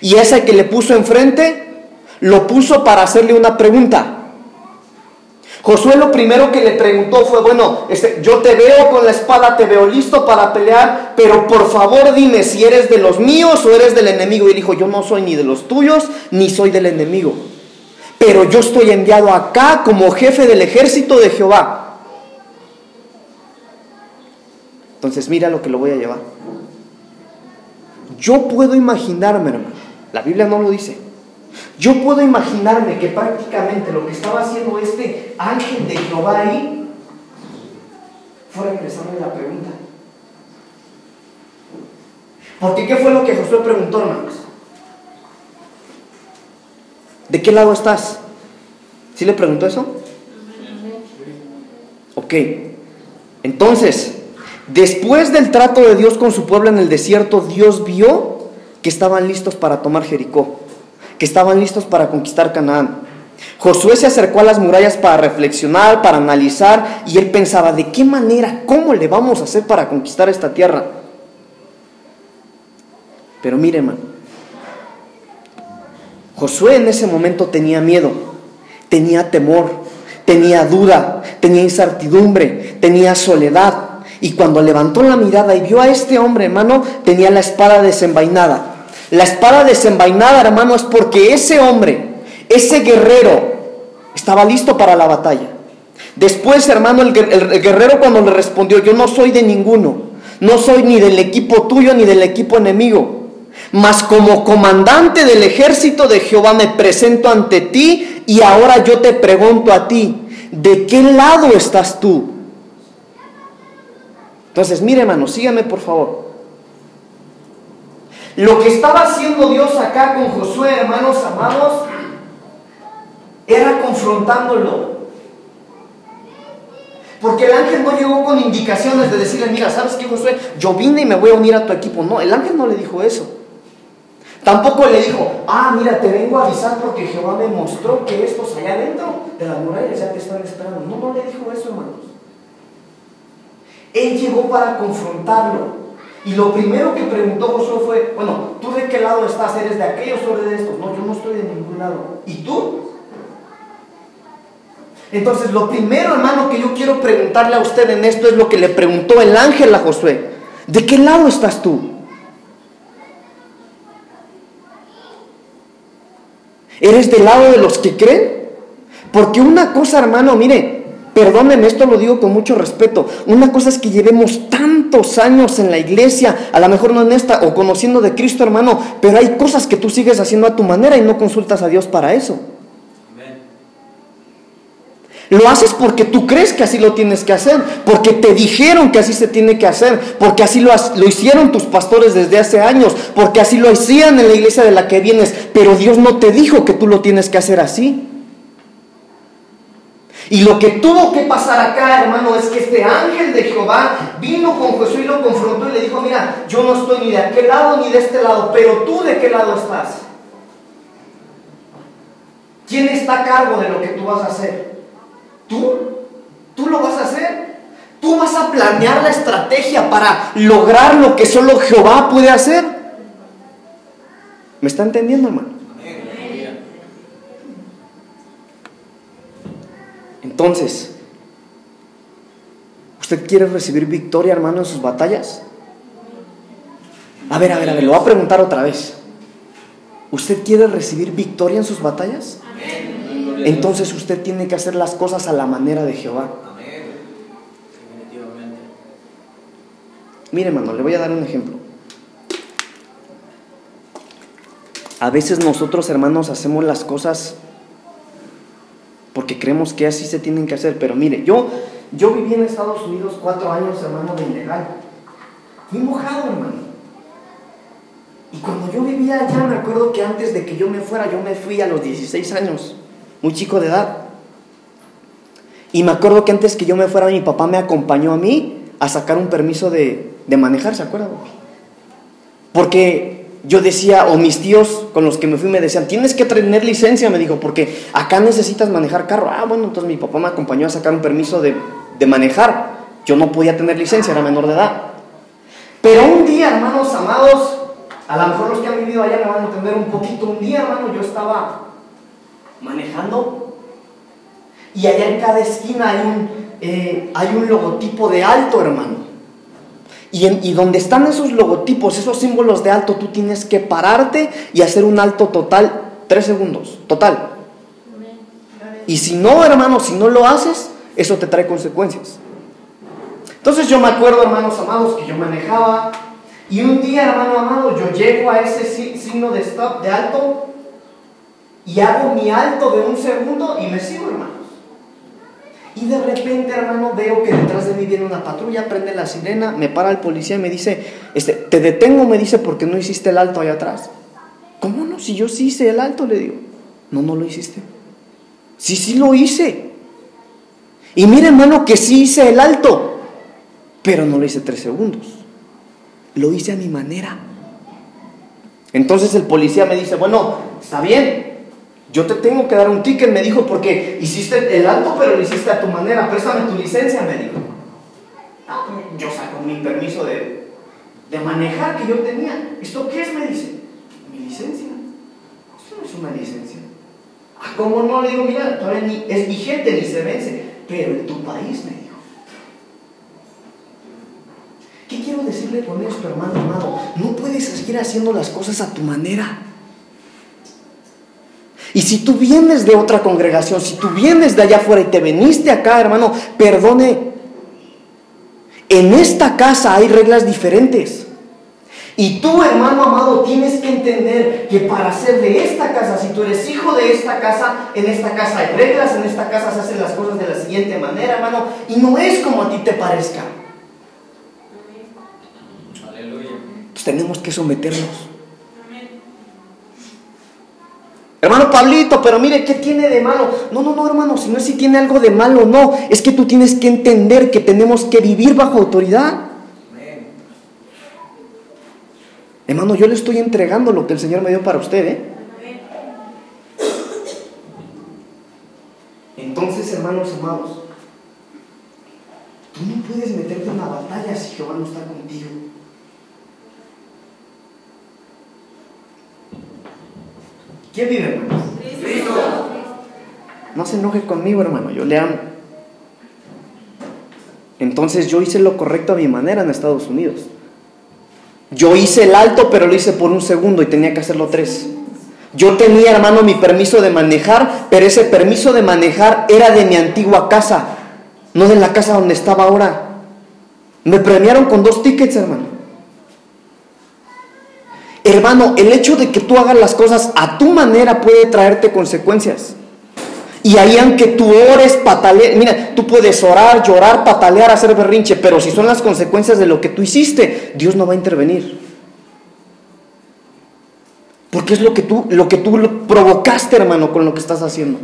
y ese que le puso enfrente, lo puso para hacerle una pregunta. Josué lo primero que le preguntó fue, bueno, este, yo te veo con la espada, te veo listo para pelear, pero por favor dime si eres de los míos o eres del enemigo. Y dijo, yo no soy ni de los tuyos, ni soy del enemigo. Pero yo estoy enviado acá como jefe del ejército de Jehová. Entonces mira lo que lo voy a llevar. Yo puedo imaginarme, hermano, la Biblia no lo dice, Yo puedo imaginarme que prácticamente lo que estaba haciendo este ángel de Jehová ahí fue regresarle la pregunta. Porque ¿qué fue lo que Josué preguntó, hermanos? ¿De qué lado estás? ¿Sí le preguntó eso? Ok. Entonces, después del trato de Dios con su pueblo en el desierto, Dios vio que estaban listos para tomar Jericó, que estaban listos para conquistar Canaán. Josué se acercó a las murallas para reflexionar, para analizar, y él pensaba, ¿de qué manera, cómo le vamos a hacer para conquistar esta tierra? Pero mire, hermano, Josué en ese momento tenía miedo, tenía temor, tenía duda, tenía incertidumbre, tenía soledad. Y cuando levantó la mirada y vio a este hombre, hermano, tenía la espada desenvainada. La espada desenvainada, hermano, es porque ese hombre, ese guerrero, estaba listo para la batalla. Después, hermano, el, guerrero cuando le respondió, yo no soy de ninguno, no soy ni del equipo tuyo ni del equipo enemigo. Mas como comandante del ejército de Jehová me presento ante ti y ahora yo te pregunto a ti, ¿de qué lado estás tú? Entonces, mire hermano, sígame por favor. Lo que estaba haciendo Dios acá con Josué, hermanos amados, era confrontándolo. Porque el ángel no llegó con indicaciones de decirle, mira, ¿sabes qué, Josué? Yo vine y me voy a unir a tu equipo. No, el ángel no le dijo eso. Tampoco le dijo, ah, mira, te vengo a avisar porque Jehová me mostró que estos allá adentro de las murallas ya te están esperando. No, no le dijo eso, hermanos. Él llegó para confrontarlo. Y lo primero que preguntó Josué fue, bueno, ¿tú de qué lado estás? ¿Eres de aquellos o de estos? No, yo no estoy de ningún lado. ¿Y tú? Entonces, lo primero, hermano, que yo quiero preguntarle a usted en esto es lo que le preguntó el ángel a Josué. ¿De qué lado estás tú? ¿Eres del lado de los que creen? Porque una cosa, hermano, mire, perdónenme, esto lo digo con mucho respeto. Una cosa es que llevemos tantos años en la iglesia, a lo mejor no en esta, o conociendo de Cristo, hermano, pero hay cosas que tú sigues haciendo a tu manera y no consultas a Dios para eso. Lo haces porque tú crees que así lo tienes que hacer, porque te dijeron que así se tiene que hacer, porque así lo, lo, hicieron tus pastores desde hace años, porque así lo hacían en la iglesia de la que vienes, pero Dios no te dijo que tú lo tienes que hacer así. Y lo que tuvo que pasar acá, hermano, es que este ángel de Jehová vino con Jesús y lo confrontó y le dijo, mira, yo no estoy ni de aquel lado ni de este lado, pero tú de qué lado estás. ¿Quién está a cargo de lo que tú vas a hacer? ¿Tú? ¿Tú lo vas a hacer? ¿Tú vas a planear la estrategia para lograr lo que solo Jehová puede hacer? ¿Me está entendiendo, hermano? Entonces, ¿usted quiere recibir victoria, hermano, en sus batallas? A ver, a ver, a ver, lo voy a preguntar otra vez. ¿Usted quiere recibir victoria en sus batallas? entonces usted tiene que hacer las cosas a la manera de Jehová. Mire, hermano, le voy a dar un ejemplo. A veces nosotros, hermanos, hacemos las cosas porque creemos que así se tienen que hacer. Pero mire, yo, yo viví en Estados Unidos cuatro años, hermano, de ilegal. Fui mojado, hermano. Y cuando yo vivía allá, me acuerdo que antes de que yo me fuera, yo me fui a los 16 años muy chico de edad. Y me acuerdo que antes que yo me fuera, mi papá me acompañó a mí a sacar un permiso de, manejar, ¿se acuerdan? Porque yo decía, o mis tíos con los que me fui me decían, tienes que tener licencia, me dijo, porque acá necesitas manejar carro. Ah, bueno, entonces mi papá me acompañó a sacar un permiso de, de manejar. Yo no podía tener licencia, era menor de edad. Pero un día, hermanos amados, a lo mejor los que han vivido allá me van a entender un poquito. Un día, hermano, yo estaba manejando y allá en cada esquina hay un, eh, hay un logotipo de alto, hermano. Y, y donde están esos logotipos, esos símbolos de alto, tú tienes que pararte y hacer un alto total, tres segundos, total. Y si no, hermano, si no lo haces, eso te trae consecuencias. Entonces yo me acuerdo, hermanos amados, que yo manejaba y un día, hermano amado, yo llego a ese signo de stop, de alto, Y hago mi alto de un segundo y me sigo, de repente, hermano, veo que detrás de mí viene una patrulla, prende la sirena, me para el policía y me dice, este, te detengo, me dice, porque no hiciste el alto allá atrás. ¿Cómo no? Si yo sí hice el alto, le digo. No, no lo hiciste. Sí, sí lo hice. Y mire, hermano, que sí hice el alto, pero no lo hice tres segundos. Lo hice a mi manera. Entonces el policía me dice, bueno, está bien, yo te tengo que dar un ticket, me dijo, porque hiciste el alto, pero lo hiciste a tu manera, préstame tu licencia, me dijo. Ah, pues, yo saco mi permiso de, de manejar que yo tenía. ¿Esto qué es? Me dice, mi licencia. Esto no es una licencia. Ah, ¿cómo no? Le digo, mira, todavía ni, es vigente ni se vence, pero en tu país, me dijo. ¿Qué quiero decirle con esto, hermano amado? No puedes seguir haciendo las cosas a tu manera. Y si tú vienes de otra congregación, si tú vienes de allá afuera y te veniste acá, hermano, perdone. En esta casa hay reglas diferentes. Y tú, hermano amado, tienes que entender que para ser de esta casa, si tú eres hijo de esta casa, en esta casa hay reglas, en esta casa se hacen las cosas de la siguiente manera, hermano, y no es como a ti te parezca. Aleluya. Pues tenemos que someternos. Hermano Pablito, pero mire, ¿qué tiene de malo? No, no, no, hermano, si no es si tiene algo de malo, no. Es que tú tienes que entender que tenemos que vivir bajo autoridad. Hermano, yo le estoy entregando lo que el Señor me dio para usted, ¿eh? Entonces, hermanos amados, tú no puedes meterte en una batalla si Jehová no está contigo. ¿Quién vive, hermanos? No se enoje conmigo, hermano, yo le amo. Entonces yo hice lo correcto a mi manera en Estados Unidos. Yo hice el alto, pero lo hice por un segundo y tenía que hacerlo tres. Yo tenía, hermano, mi permiso de manejar, pero ese permiso de manejar era de mi antigua casa, no de la casa donde estaba ahora. Me premiaron con dos tickets, hermano. Hermano, el hecho de que tú hagas las cosas a tu manera puede traerte consecuencias. Y ahí aunque tú ores, patalees, mira, tú puedes orar, llorar, patalear, hacer berrinche, pero si son las consecuencias de lo que tú hiciste, Dios no va a intervenir. Porque es lo que tú, lo que tú provocaste, hermano, con lo que estás haciendo.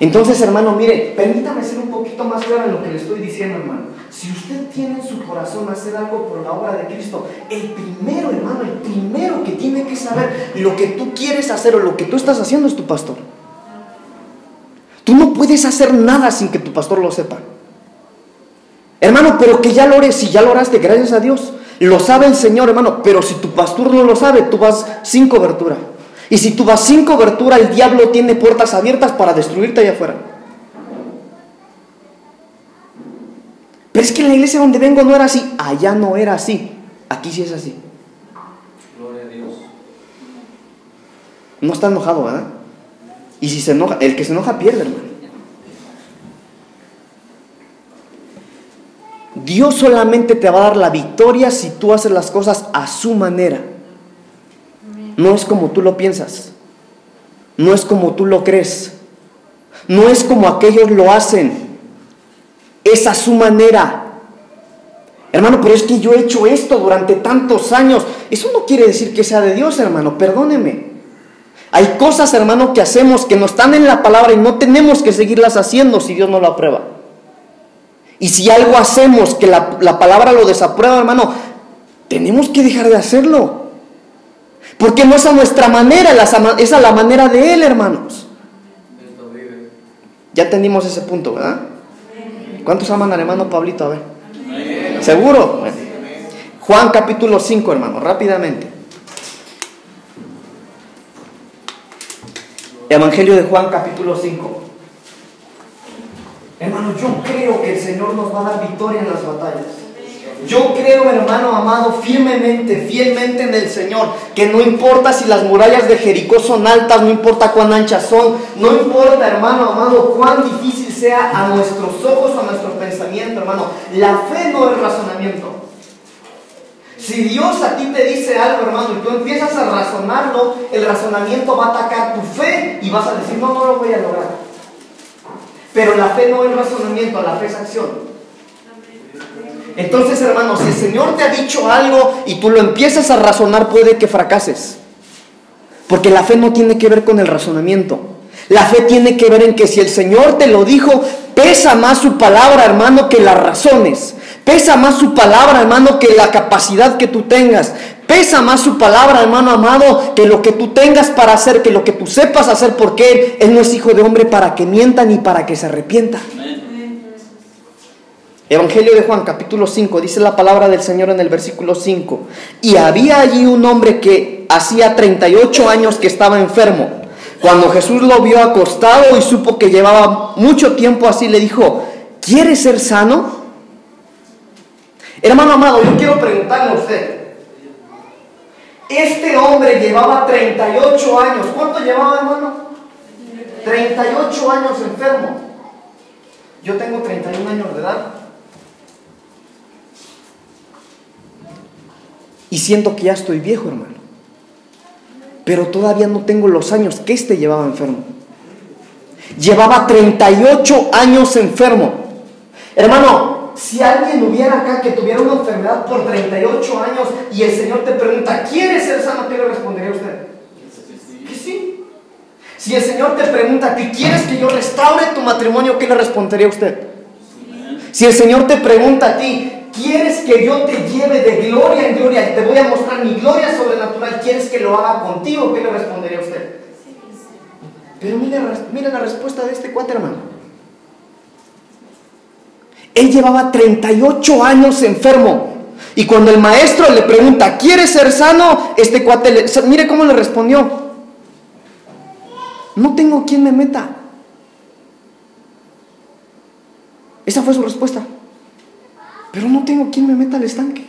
Entonces, hermano, mire, permítame ser un poquito más claro en lo que le estoy diciendo, hermano. Si usted tiene en su corazón hacer algo por la obra de Cristo, el primero, hermano, el primero que tiene que saber lo que tú quieres hacer o lo que tú estás haciendo es tu pastor. Tú no puedes hacer nada sin que tu pastor lo sepa. Hermano, pero que ya lo ores, si ya lo oraste, gracias a Dios. Lo sabe el Señor, hermano, pero si tu pastor no lo sabe, tú vas sin cobertura. Y si tú vas sin cobertura, el diablo tiene puertas abiertas para destruirte allá afuera. Pero es que en la iglesia donde vengo no era así. Allá no era así. Aquí sí es así. Gloria a Dios. No está enojado, ¿verdad? Y si se enoja, el que se enoja pierde, hermano. Dios solamente te va a dar la victoria si tú haces las cosas a su manera. No es como tú lo piensas. No es como tú lo crees. No es como aquellos lo hacen. Es a su manera. Hermano, pero es que yo he hecho esto durante tantos años. Eso no quiere decir que sea de Dios, hermano. Perdóneme. Hay cosas, hermano, que hacemos que no están en la palabra y no tenemos que seguirlas haciendo si Dios no lo aprueba. Y si algo hacemos que la, palabra lo desaprueba, hermano, tenemos que dejar de hacerlo. Porque no es a nuestra manera, es a la manera de Él, hermanos. Ya entendimos ese punto, ¿verdad? ¿Cuántos aman al hermano Pablito? A ver. ¿Seguro? Juan capítulo 5, hermano, rápidamente. Evangelio de Juan capítulo 5. Hermano, yo creo que el Señor nos va a dar victoria en las batallas. Yo creo, hermano amado, firmemente, fielmente en el Señor, que no importa si las murallas de Jericó son altas, no importa cuán anchas son, no importa, hermano amado, cuán difícil sea a nuestros ojos o a nuestro pensamiento, hermano. La fe no es razonamiento. Si Dios a ti te dice algo, hermano, y tú empiezas a razonarlo, el razonamiento va a atacar tu fe y vas a decir, no, no lo voy a lograr. Pero la fe no es razonamiento, la fe es acción. Entonces, hermano, si el Señor te ha dicho algo y tú lo empiezas a razonar, puede que fracases. Porque la fe no tiene que ver con el razonamiento. La fe tiene que ver en que si el Señor te lo dijo, pesa más su palabra, hermano, que las razones. Pesa más su palabra, hermano, que la capacidad que tú tengas. Pesa más su palabra, hermano amado, que lo que tú tengas para hacer, que lo que tú sepas hacer, porque Él, no es hijo de hombre para que mienta ni para que se arrepienta. Evangelio de Juan, capítulo 5, dice la palabra del Señor en el versículo 5. Y había allí un hombre que hacía 38 años que estaba enfermo. Cuando Jesús lo vio acostado y supo que llevaba mucho tiempo así, le dijo, ¿quieres ser sano? Hermano amado, yo quiero preguntarle a usted. Este hombre llevaba 38 años. ¿Cuánto llevaba, hermano? 38 años enfermo. Yo tengo 31 años de edad. Y siento que ya estoy viejo, hermano. Pero todavía no tengo los años que este llevaba enfermo. Llevaba 38 años enfermo. Hermano, si alguien hubiera acá que tuviera una enfermedad por 38 años y el Señor te pregunta, ¿quieres ser sano? ¿Qué le respondería a usted? Sí. Si el Señor te pregunta, ¿qué quieres que yo restaure tu matrimonio? ¿Qué le respondería a usted? Si el Señor te pregunta a ti, ¿quieres que yo te lleve de gloria en gloria? Te voy a mostrar mi gloria sobrenatural. ¿Quieres que lo haga contigo? ¿Qué le respondería a usted? Pero mire, mire la respuesta de este cuate, hermano. Él llevaba 38 años enfermo. Y cuando el maestro le pregunta, ¿quieres ser sano? Este cuate, mire cómo le respondió. No tengo quien me meta. Esa fue su respuesta. Pero no tengo quien me meta al estanque.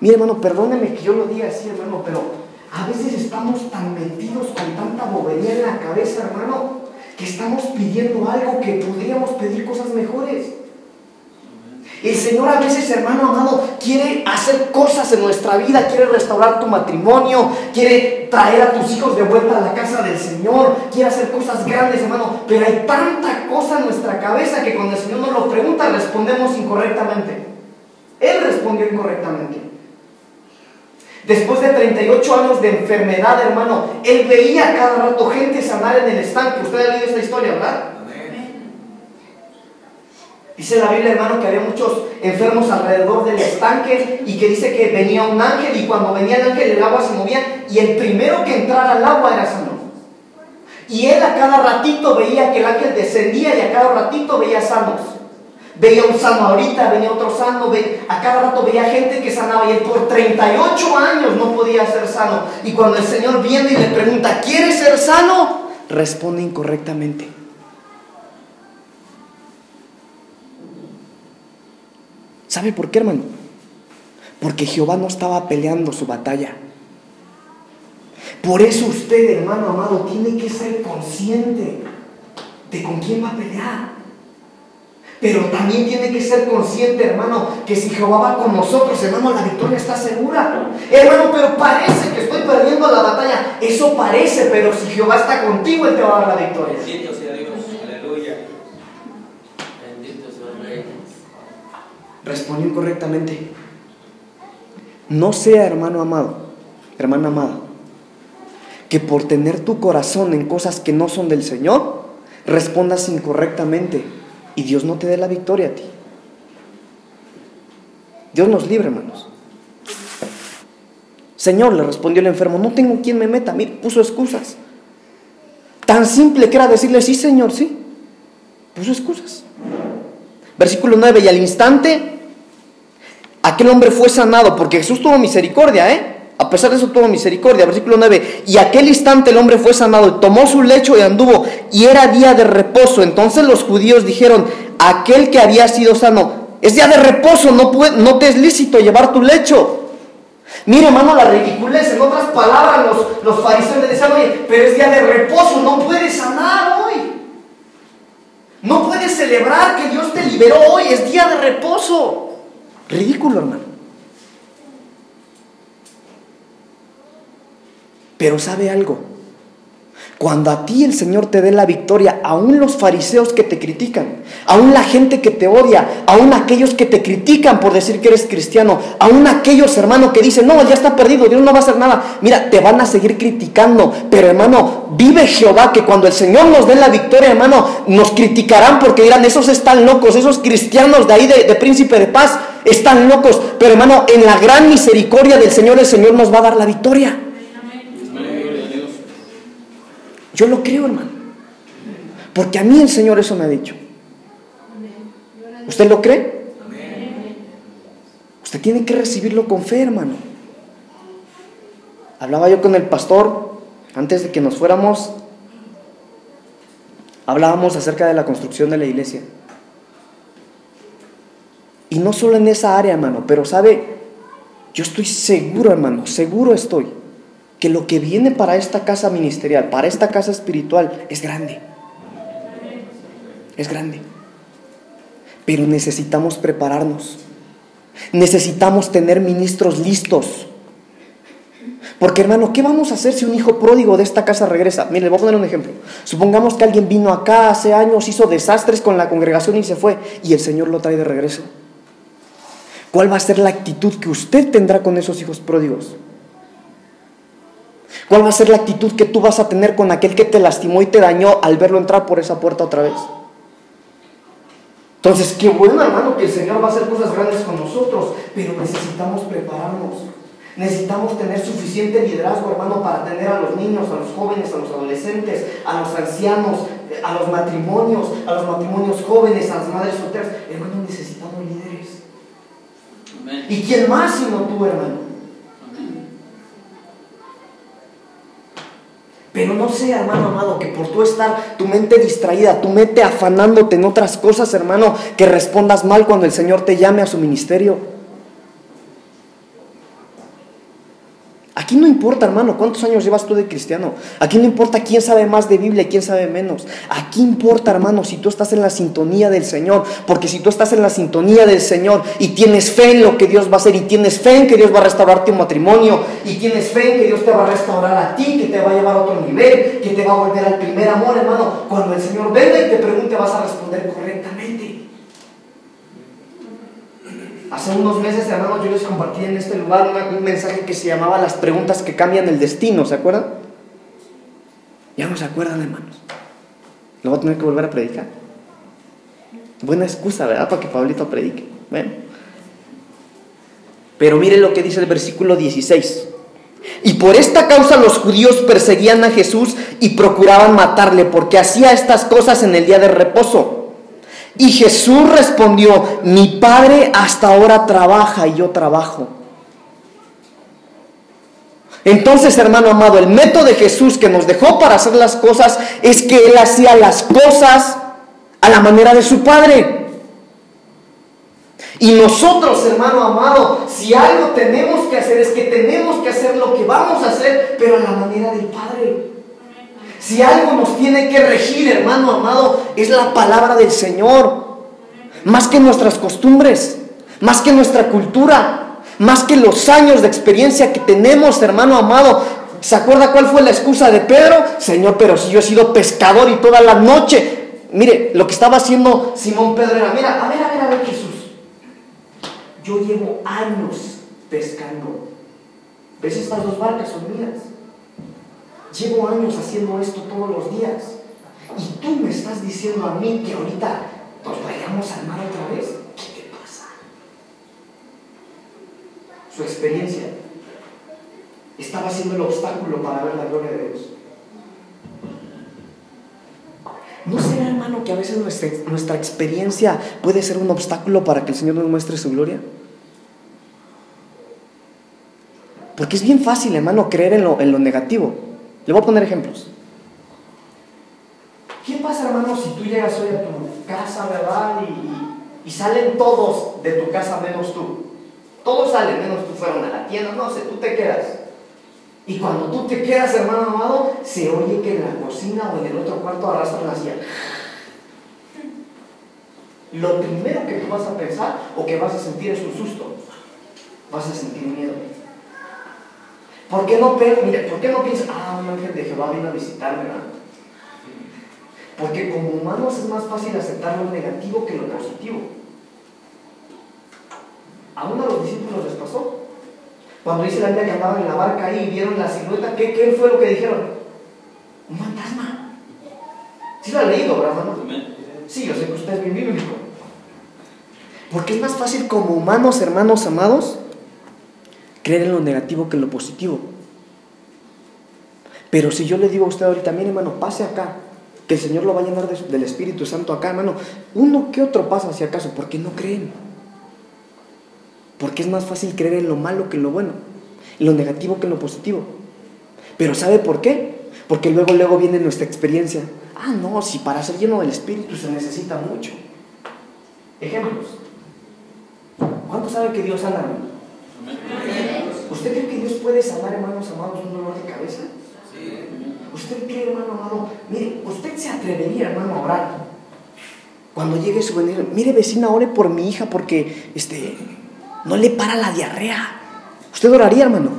Mire, hermano, perdóneme que yo lo diga así, hermano, pero a veces estamos tan metidos con tanta bobería en la cabeza, hermano, que estamos pidiendo algo que podríamos pedir cosas mejores. El Señor a veces, hermano amado, quiere hacer cosas en nuestra vida, quiere restaurar tu matrimonio, quiere traer a tus hijos de vuelta a la casa del Señor, quiere hacer cosas grandes, hermano, pero hay tanta cosa en nuestra cabeza que cuando el Señor nos lo pregunta respondemos incorrectamente. Él respondió incorrectamente. Después de 38 años de enfermedad, hermano, él veía cada rato gente sanar en el estanque. Usted ha leído esta historia, ¿verdad? Dice la Biblia, hermano, que había muchos enfermos alrededor del estanque y que dice que venía un ángel y cuando venía el ángel el agua se movía y el primero que entrara al agua era sano. Y él a cada ratito veía que el ángel descendía y a cada ratito veía sanos. Veía un sano ahorita, venía otro sano, a cada rato veía gente que sanaba y él por 38 años no podía ser sano. Y cuando el Señor viene y le pregunta, ¿quieres ser sano? Responde incorrectamente. ¿Sabe por qué, hermano? Porque Jehová no estaba peleando su batalla. Por eso usted, hermano amado, tiene que ser consciente de con quién va a pelear. Pero también tiene que ser consciente, hermano, que si Jehová va con nosotros, hermano, la victoria está segura. Hermano, pero parece que estoy perdiendo la batalla. Eso parece, pero si Jehová está contigo, Él te va a dar la victoria. Bendito sea Dios, aleluya. Bendito sea Rey. Respondió incorrectamente. No sea, hermano amado, hermana amada, que por tener tu corazón en cosas que no son del Señor, respondas incorrectamente y Dios no te dé la victoria a ti. Dios nos libre, hermanos. Señor, le respondió el enfermo, no tengo quien me meta. Mire, puso excusas. Tan simple que era decirle, sí, Señor, sí. Puso excusas. Versículo 9, y al instante aquel hombre fue sanado, porque Jesús tuvo misericordia, ¿eh? A pesar de eso tuvo misericordia. Versículo 9. Y aquel instante el hombre fue sanado tomó su lecho y anduvo. Y era día de reposo. Entonces los judíos dijeron, aquel que había sido sano, es día de reposo, no, puede, no te es lícito llevar tu lecho. Mire, hermano, la ridiculez. En otras palabras, los, los fariseos le decían, oye, pero es día de reposo, no puedes sanar. No puedes celebrar que Dios te liberó hoy, es día de reposo. Ridículo, hermano. Pero sabe algo, cuando a ti el Señor te dé la victoria, aún los fariseos que te critican, aún la gente que te odia, aún aquellos que te critican por decir que eres cristiano, aún aquellos hermanos que dicen, no, ya está perdido, Dios no va a hacer nada, mira, te van a seguir criticando, pero hermano, vive Jehová que cuando el Señor nos dé la victoria, hermano, nos criticarán porque dirán, esos están locos, esos cristianos de ahí de, de príncipe de paz, están locos, pero hermano, en la gran misericordia del Señor, el Señor nos va a dar la victoria. Yo lo creo, hermano. Porque a mí el Señor eso me ha dicho. ¿Usted lo cree? Usted tiene que recibirlo con fe, hermano. Hablaba yo con el pastor antes de que nos fuéramos. Hablábamos acerca de la construcción de la iglesia. Y no solo en esa área, hermano, pero sabe, yo estoy seguro, hermano, seguro estoy que lo que viene para esta casa ministerial, para esta casa espiritual, es grande. Es grande. Pero necesitamos prepararnos. Necesitamos tener ministros listos. Porque hermano, ¿qué vamos a hacer si un hijo pródigo de esta casa regresa? Mire, le voy a poner un ejemplo. Supongamos que alguien vino acá hace años, hizo desastres con la congregación y se fue, y el Señor lo trae de regreso. ¿Cuál va a ser la actitud que usted tendrá con esos hijos pródigos? ¿Cuál va a ser la actitud que tú vas a tener con aquel que te lastimó y te dañó al verlo entrar por esa puerta otra vez? Entonces, qué bueno, hermano, que el Señor va a hacer cosas grandes con nosotros, pero necesitamos prepararnos. Necesitamos tener suficiente liderazgo, hermano, para atender a los niños, a los jóvenes, a los adolescentes, a los ancianos, a los matrimonios, a los matrimonios jóvenes, a las madres solteras. Hermano, necesitamos líderes. ¿Y quién más sino tú, hermano? Pero no sea, hermano amado, que por tú estar tu mente distraída, tu mente afanándote en otras cosas, hermano, que respondas mal cuando el Señor te llame a su ministerio. Aquí no importa, hermano, cuántos años llevas tú de cristiano. Aquí no importa quién sabe más de Biblia y quién sabe menos. Aquí importa, hermano, si tú estás en la sintonía del Señor. Porque si tú estás en la sintonía del Señor y tienes fe en lo que Dios va a hacer y tienes fe en que Dios va a restaurar tu matrimonio y tienes fe en que Dios te va a restaurar a ti, que te va a llevar a otro nivel, que te va a volver al primer amor, hermano, cuando el Señor venga y te pregunte vas a responder correctamente. Hace unos meses, hermanos, yo les compartí en este lugar un mensaje que se llamaba Las preguntas que cambian el destino, ¿se acuerdan? Ya no se acuerdan, hermanos. Lo voy a tener que volver a predicar. Buena excusa, ¿verdad? Para que Pablito predique. Bueno. Pero mire lo que dice el versículo 16. Y por esta causa los judíos perseguían a Jesús y procuraban matarle, porque hacía estas cosas en el día de reposo. Y Jesús respondió, mi Padre hasta ahora trabaja y yo trabajo. Entonces, hermano amado, el método de Jesús que nos dejó para hacer las cosas es que Él hacía las cosas a la manera de su Padre. Y nosotros, hermano amado, si algo tenemos que hacer es que tenemos que hacer lo que vamos a hacer, pero a la manera del Padre. Si algo nos tiene que regir, hermano amado, es la palabra del Señor. Más que nuestras costumbres, más que nuestra cultura, más que los años de experiencia que tenemos, hermano amado. ¿Se acuerda cuál fue la excusa de Pedro? Señor, pero si yo he sido pescador y toda la noche. Mire, lo que estaba haciendo Simón Pedro era, mira, a ver, a ver, a ver, Jesús. Yo llevo años pescando. ¿Ves estas dos barcas son mías? Llevo años haciendo esto todos los días. Y tú me estás diciendo a mí que ahorita nos vayamos al mar otra vez. ¿Qué te pasa? Su experiencia estaba siendo el obstáculo para ver la gloria de Dios. ¿No será, hermano, que a veces nuestra, experiencia puede ser un obstáculo para que el Señor nos muestre su gloria? Porque es bien fácil, hermano, creer en lo negativo. Le voy a poner ejemplos. ¿Qué pasa, hermano, si tú llegas hoy a tu casa, verdad? Y, y, salen todos de tu casa menos tú. Todos salen menos tú fueron a la tienda, no sé, tú te quedas. Y cuando tú te quedas, hermano amado, se oye que en la cocina o en el otro cuarto arrastran la silla. lo primero que tú vas a pensar o que vas a sentir es un susto. Vas a sentir miedo. ¿Por qué no, mira, ¿por qué no piensas, ah, un ángel de Jehová vino a visitarme? Porque como humanos es más fácil aceptar lo negativo que lo positivo. A uno de los discípulos les pasó. Cuando dice la Biblia que andaban en la barca ahí y vieron la silueta, ¿qué, ¿qué, fue lo que dijeron? Un fantasma. Sí lo ha leído, ¿verdad, hermano? Sí, yo sé que usted es bien bíblico. Porque es más fácil como humanos, hermanos amados, creer en lo negativo que en lo positivo. Pero si yo le digo a usted ahorita, mire hermano, pase acá, que el Señor lo va a llenar del Espíritu Santo acá, hermano, uno que otro pasa si acaso, porque no creen. Porque es más fácil creer en lo malo que en lo bueno, en lo negativo que en lo positivo. Pero ¿sabe por qué? Porque luego, luego viene nuestra experiencia. Ah, no, si para ser lleno del Espíritu se necesita mucho. Ejemplos. ¿Cuánto sabe que Dios sana, hermano? ¿Usted cree que Dios puede sanar, hermanos amados, un dolor de cabeza? ¿Usted cree, hermano amado? Mire, usted se atrevería, hermano, a orar. Cuando llegue su venida, mire, vecina, ore por mi hija porque este, no le para la diarrea. ¿Usted oraría, hermano?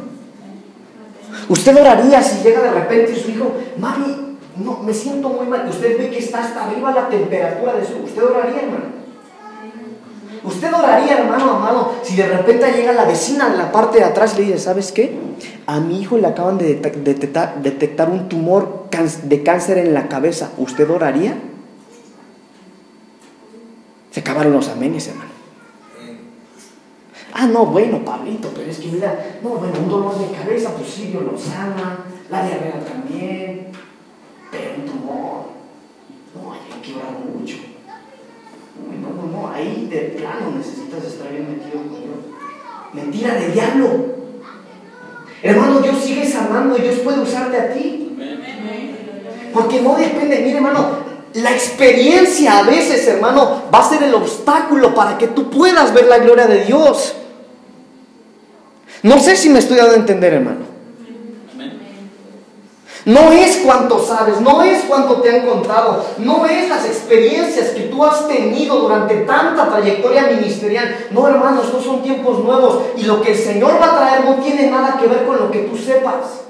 ¿Usted oraría si llega de repente su hijo, mami, no, me siento muy mal? Usted ve que está hasta arriba la temperatura de su. ¿Usted oraría, hermano? Usted oraría, hermano amado, si de repente llega la vecina en la parte de atrás y le dice, ¿sabes qué? A mi hijo le acaban de detectar, un tumor de cáncer en la cabeza. ¿Usted oraría? Se acabaron los amenes, hermano. Ah, no, bueno, Pablito, pero es que mira, no, bueno, un dolor de cabeza, pues sí, Dios lo sana, la diarrea también, pero un tumor, no, hay que orar mucho. No, no, no, ahí de plano necesitas estar bien metido con Dios. Mentira de diablo. Hermano, Dios sigue sanando y Dios puede usarte a ti. Porque no depende, mire hermano, la experiencia a veces, hermano, va a ser el obstáculo para que tú puedas ver la gloria de Dios. No sé si me estoy dando a entender, hermano. No es cuánto sabes, no es cuánto te han contado, no es las experiencias que tú has tenido durante tanta trayectoria ministerial. No, hermanos, no son tiempos nuevos y lo que el Señor va a traer no tiene nada que ver con lo que tú sepas.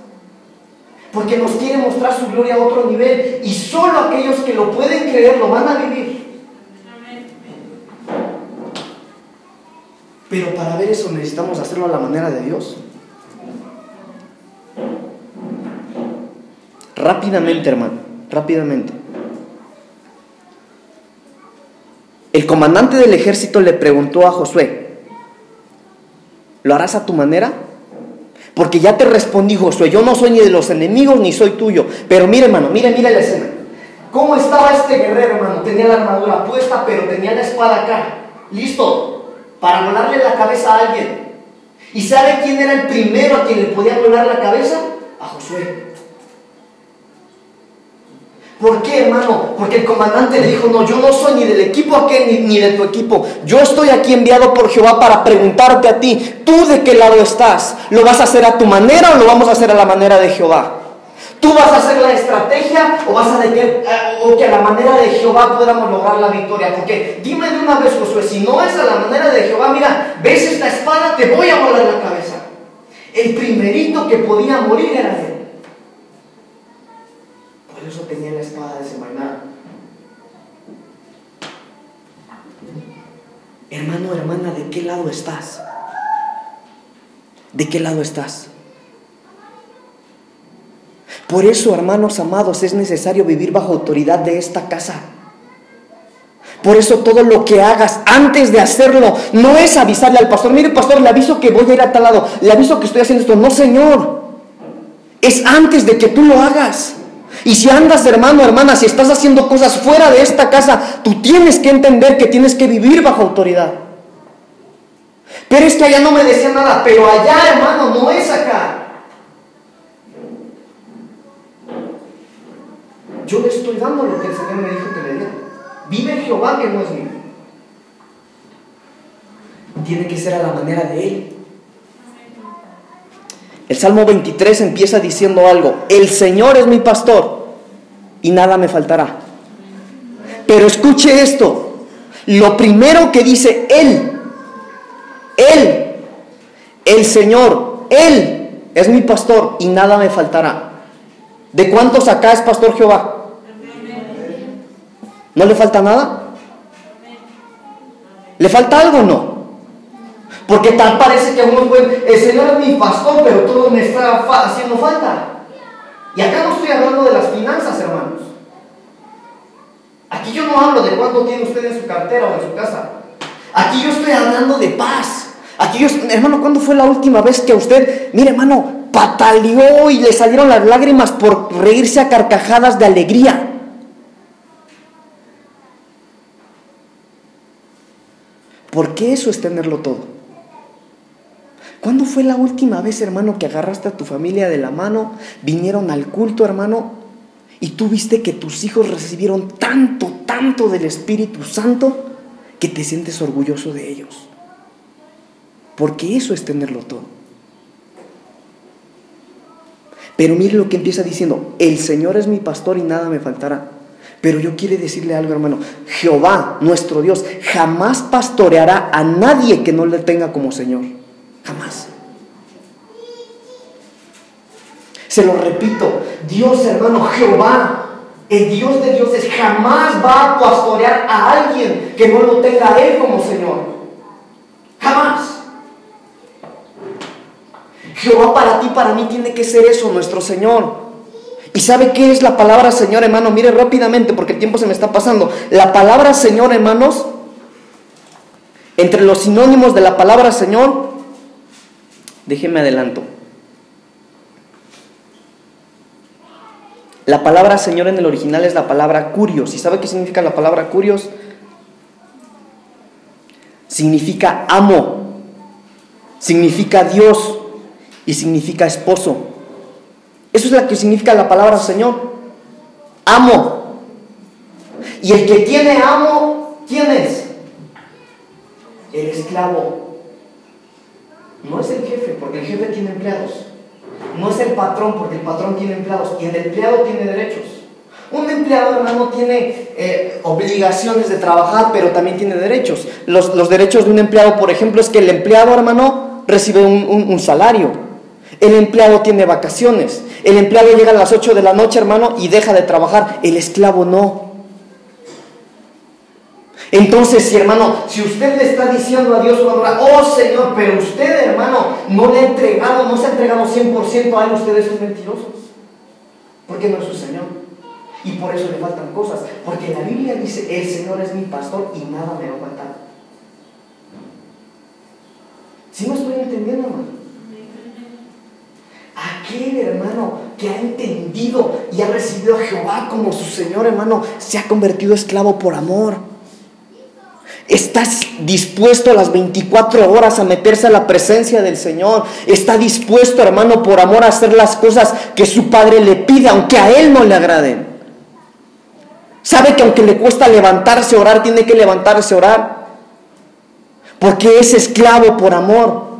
Porque nos quiere mostrar su gloria a otro nivel y solo aquellos que lo pueden creer lo van a vivir. Pero para ver eso necesitamos hacerlo a la manera de Dios. Rápidamente, hermano, rápidamente. El comandante del ejército le preguntó a Josué, ¿lo harás a tu manera? Porque ya te respondí, Josué, yo no soy ni de los enemigos ni soy tuyo. Pero mire, hermano, mire, mire la escena. ¿Cómo estaba este guerrero, hermano? Tenía la armadura puesta, pero tenía la espada acá. Listo, para volarle la cabeza a alguien. ¿Y sabe quién era el primero a quien le podía volar la cabeza? A Josué. ¿Por qué, hermano? Porque el comandante le dijo, no, yo no soy ni del equipo aquel ni, de tu equipo. Yo estoy aquí enviado por Jehová para preguntarte a ti, ¿tú de qué lado estás? ¿Lo vas a hacer a tu manera o lo vamos a hacer a la manera de Jehová? ¿Tú vas a hacer la estrategia o vas a de que, eh, o que a la manera de Jehová podamos lograr la victoria? Porque dime de una vez, Josué, si no es a la manera de Jehová, mira, ves esta espada, te voy a volar la cabeza. El primerito que podía morir era él eso tenía la espada desenvainada. Hermano, hermana, ¿de qué lado estás? ¿De qué lado estás? Por eso, hermanos amados, es necesario vivir bajo autoridad de esta casa. Por eso todo lo que hagas antes de hacerlo no es avisarle al pastor, mire pastor, le aviso que voy a ir a tal lado, le aviso que estoy haciendo esto. No, Señor. Es antes de que tú lo hagas. Y si andas, hermano, hermana, si estás haciendo cosas fuera de esta casa, tú tienes que entender que tienes que vivir bajo autoridad. Pero es que allá no me decía nada, pero allá, hermano, no es acá. Yo le estoy dando lo que el Señor me dijo que le diera. Vive Jehová que no es mío. Tiene que ser a la manera de Él. El Salmo 23 empieza diciendo algo, el Señor es mi pastor y nada me faltará. Pero escuche esto, Lo primero que dice Él, Él, el Señor, Él es mi pastor y nada me faltará. ¿De cuántos acá es pastor Jehová? ¿No le falta nada? ¿Le falta algo o no? Porque tal parece que a uno puede, el Señor es mi pastor, pero todo me está haciendo falta. Y acá no estoy hablando de las finanzas, hermanos. Aquí yo no hablo de cuánto tiene usted en su cartera o en su casa. Aquí yo estoy hablando de paz. Aquí yo, hermano, ¿cuándo fue la última vez que usted, mire hermano, pataleó y le salieron las lágrimas por reírse a carcajadas de alegría? Porque eso es tenerlo todo. ¿Cuándo fue la última vez, hermano, que agarraste a tu familia de la mano, vinieron al culto, hermano, y tú viste que tus hijos recibieron tanto, tanto del Espíritu Santo que te sientes orgulloso de ellos? Porque eso es tenerlo todo. Pero mire lo que empieza diciendo, el Señor es mi pastor y nada me faltará. Pero yo quiero decirle algo, hermano. Jehová, nuestro Dios, jamás pastoreará a nadie que no le tenga como Señor. Jamás. Se lo repito, Dios, hermano, Jehová, el Dios de dioses, jamás va a pastorear a alguien que no lo tenga Él como Señor. Jamás. Jehová para ti, para mí tiene que ser eso, nuestro Señor. ¿Y sabe qué es la palabra Señor, hermano? Mire rápidamente porque el tiempo se me está pasando. La palabra Señor, hermanos, entre los sinónimos de la palabra Señor, déjeme adelanto. La palabra Señor en el original es la palabra curios. ¿Y sabe qué significa la palabra curios? Significa amo, significa Dios y significa esposo. Eso es lo que significa la palabra Señor. Amo. Y el que tiene amo, ¿quién es? El esclavo. No es el jefe, porque el jefe tiene empleados. No es el patrón, porque el patrón tiene empleados. Y el empleado tiene derechos. Un empleado, hermano, tiene eh, obligaciones de trabajar, pero también tiene derechos. Los, derechos de un empleado, por ejemplo, es que el empleado, hermano, recibe un salario. El empleado tiene vacaciones. El empleado llega a las 8 de la noche, hermano, y deja de trabajar. El esclavo no. Entonces, si hermano, si usted le está diciendo a Dios oh Señor, pero usted, hermano, no le ha entregado, no se ha entregado 100% a Él, usted es un mentiroso. Porque no es su Señor. Y por eso le faltan cosas. Porque la Biblia dice, el Señor es mi pastor y nada me va a. Si no estoy entendiendo, hermano. Aquel hermano que ha entendido y ha recibido a Jehová como su Señor, hermano, se ha convertido esclavo por amor. Estás dispuesto a las 24 horas a meterse a la presencia del Señor. Está dispuesto, hermano, por amor a hacer las cosas que su Padre le pide, aunque a Él no le agraden. Sabe que aunque le cuesta levantarse a orar, tiene que levantarse a orar. Porque es esclavo por amor.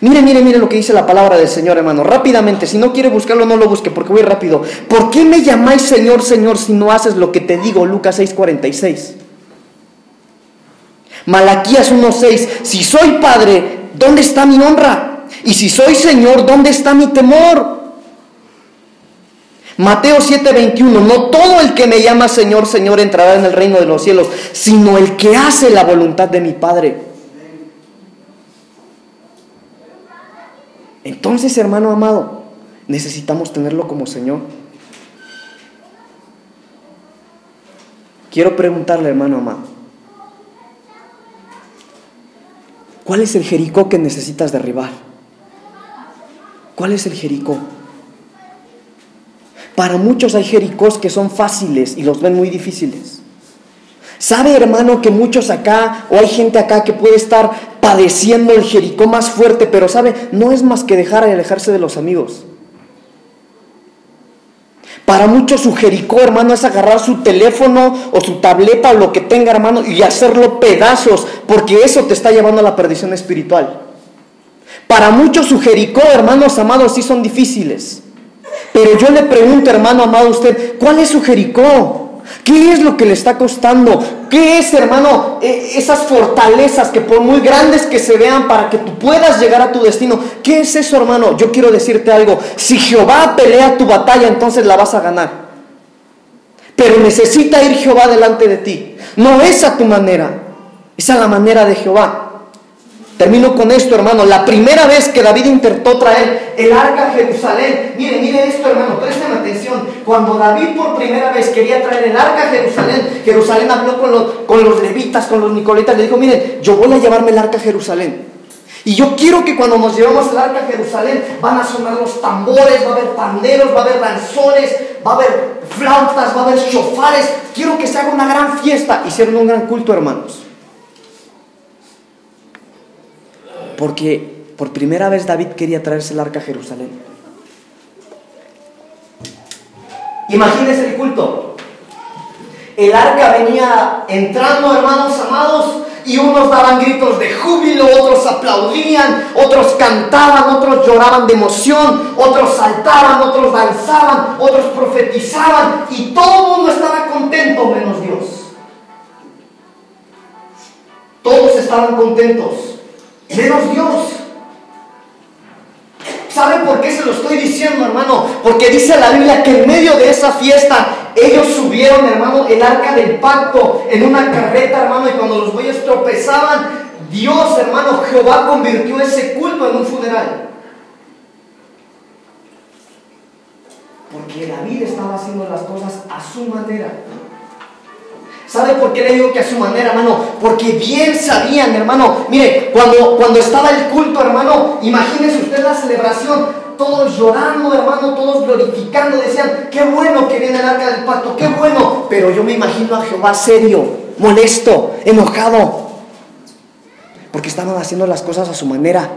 Mire, mire, mire lo que dice la palabra del Señor, hermano. Rápidamente, si no quiere buscarlo, no lo busque, porque voy rápido. ¿Por qué me llamáis Señor, Señor, si no haces lo que te digo? Lucas 6:46. Malaquías 1:6. Si soy Padre, ¿dónde está mi honra? Y si soy Señor, ¿dónde está mi temor? Mateo 7:21, no todo el que me llama Señor, Señor entrará en el reino de los cielos, sino el que hace la voluntad de mi Padre. Entonces, hermano amado, necesitamos tenerlo como Señor. Quiero preguntarle, hermano amado, ¿cuál es el Jericó que necesitas derribar? ¿Cuál es el Jericó? Para muchos hay Jericós que son fáciles y los ven muy difíciles. ¿Sabe, hermano, que muchos acá, o hay gente acá que puede estar padeciendo el Jericó más fuerte, pero sabe, no es más que dejar y alejarse de los amigos. Para muchos su Jericó, hermano, es agarrar su teléfono o su tableta o lo que tenga, hermano, y hacerlo pedazos, porque eso te está llevando a la perdición espiritual. Para muchos su Jericó, hermanos amados, sí son difíciles. Pero yo le pregunto, hermano amado, usted, ¿cuál es su Jericó? ¿Qué es lo que le está costando? ¿Qué es, hermano, e, esas fortalezas que por muy grandes que se vean para que tú puedas llegar a tu destino? ¿Qué es eso, hermano? Yo quiero decirte algo. Si Jehová pelea tu batalla, entonces la vas a ganar. Pero necesita ir Jehová delante de ti. No es a tu manera, es a la manera de Jehová. Termino con esto, hermano. La primera vez que David intentó traer el arca a Jerusalén, mire, mire esto, hermano, presten atención. Cuando David por primera vez quería traer el arca a Jerusalén, Jerusalén habló con los, con los levitas, con los nicolitas, le dijo, miren, yo voy a llevarme el arca a Jerusalén. Y yo quiero que cuando nos llevamos el arca a Jerusalén van a sonar los tambores, va a haber panderos, va a haber danzones, va a haber flautas, va a haber chofares. Quiero que se haga una gran fiesta. Hicieron un gran culto, hermanos. Porque por primera vez David quería traerse el arca a Jerusalén. Imagínense el culto. El arca venía entrando, hermanos amados, y unos daban gritos de júbilo, otros aplaudían, otros cantaban, otros lloraban de emoción, otros saltaban, otros danzaban, otros profetizaban, y todo el mundo estaba contento menos Dios. Todos estaban contentos menos Dios. ¿Sabe por qué se lo estoy diciendo, hermano? Porque dice la Biblia que en medio de esa fiesta ellos subieron, hermano, el arca del pacto en una carreta, hermano, y cuando los bueyes tropezaban, Dios, hermano, Jehová convirtió ese culto en un funeral. Porque David estaba haciendo las cosas a su manera. ¿Sabe por qué le digo que a su manera, hermano? Porque bien sabían, hermano. Mire, cuando, cuando estaba el culto, hermano, imagínese usted la celebración, todos llorando, hermano, todos glorificando, decían, qué bueno que viene el arca del pacto, qué bueno. Pero yo me imagino a Jehová serio, molesto, enojado, porque estaban haciendo las cosas a su manera.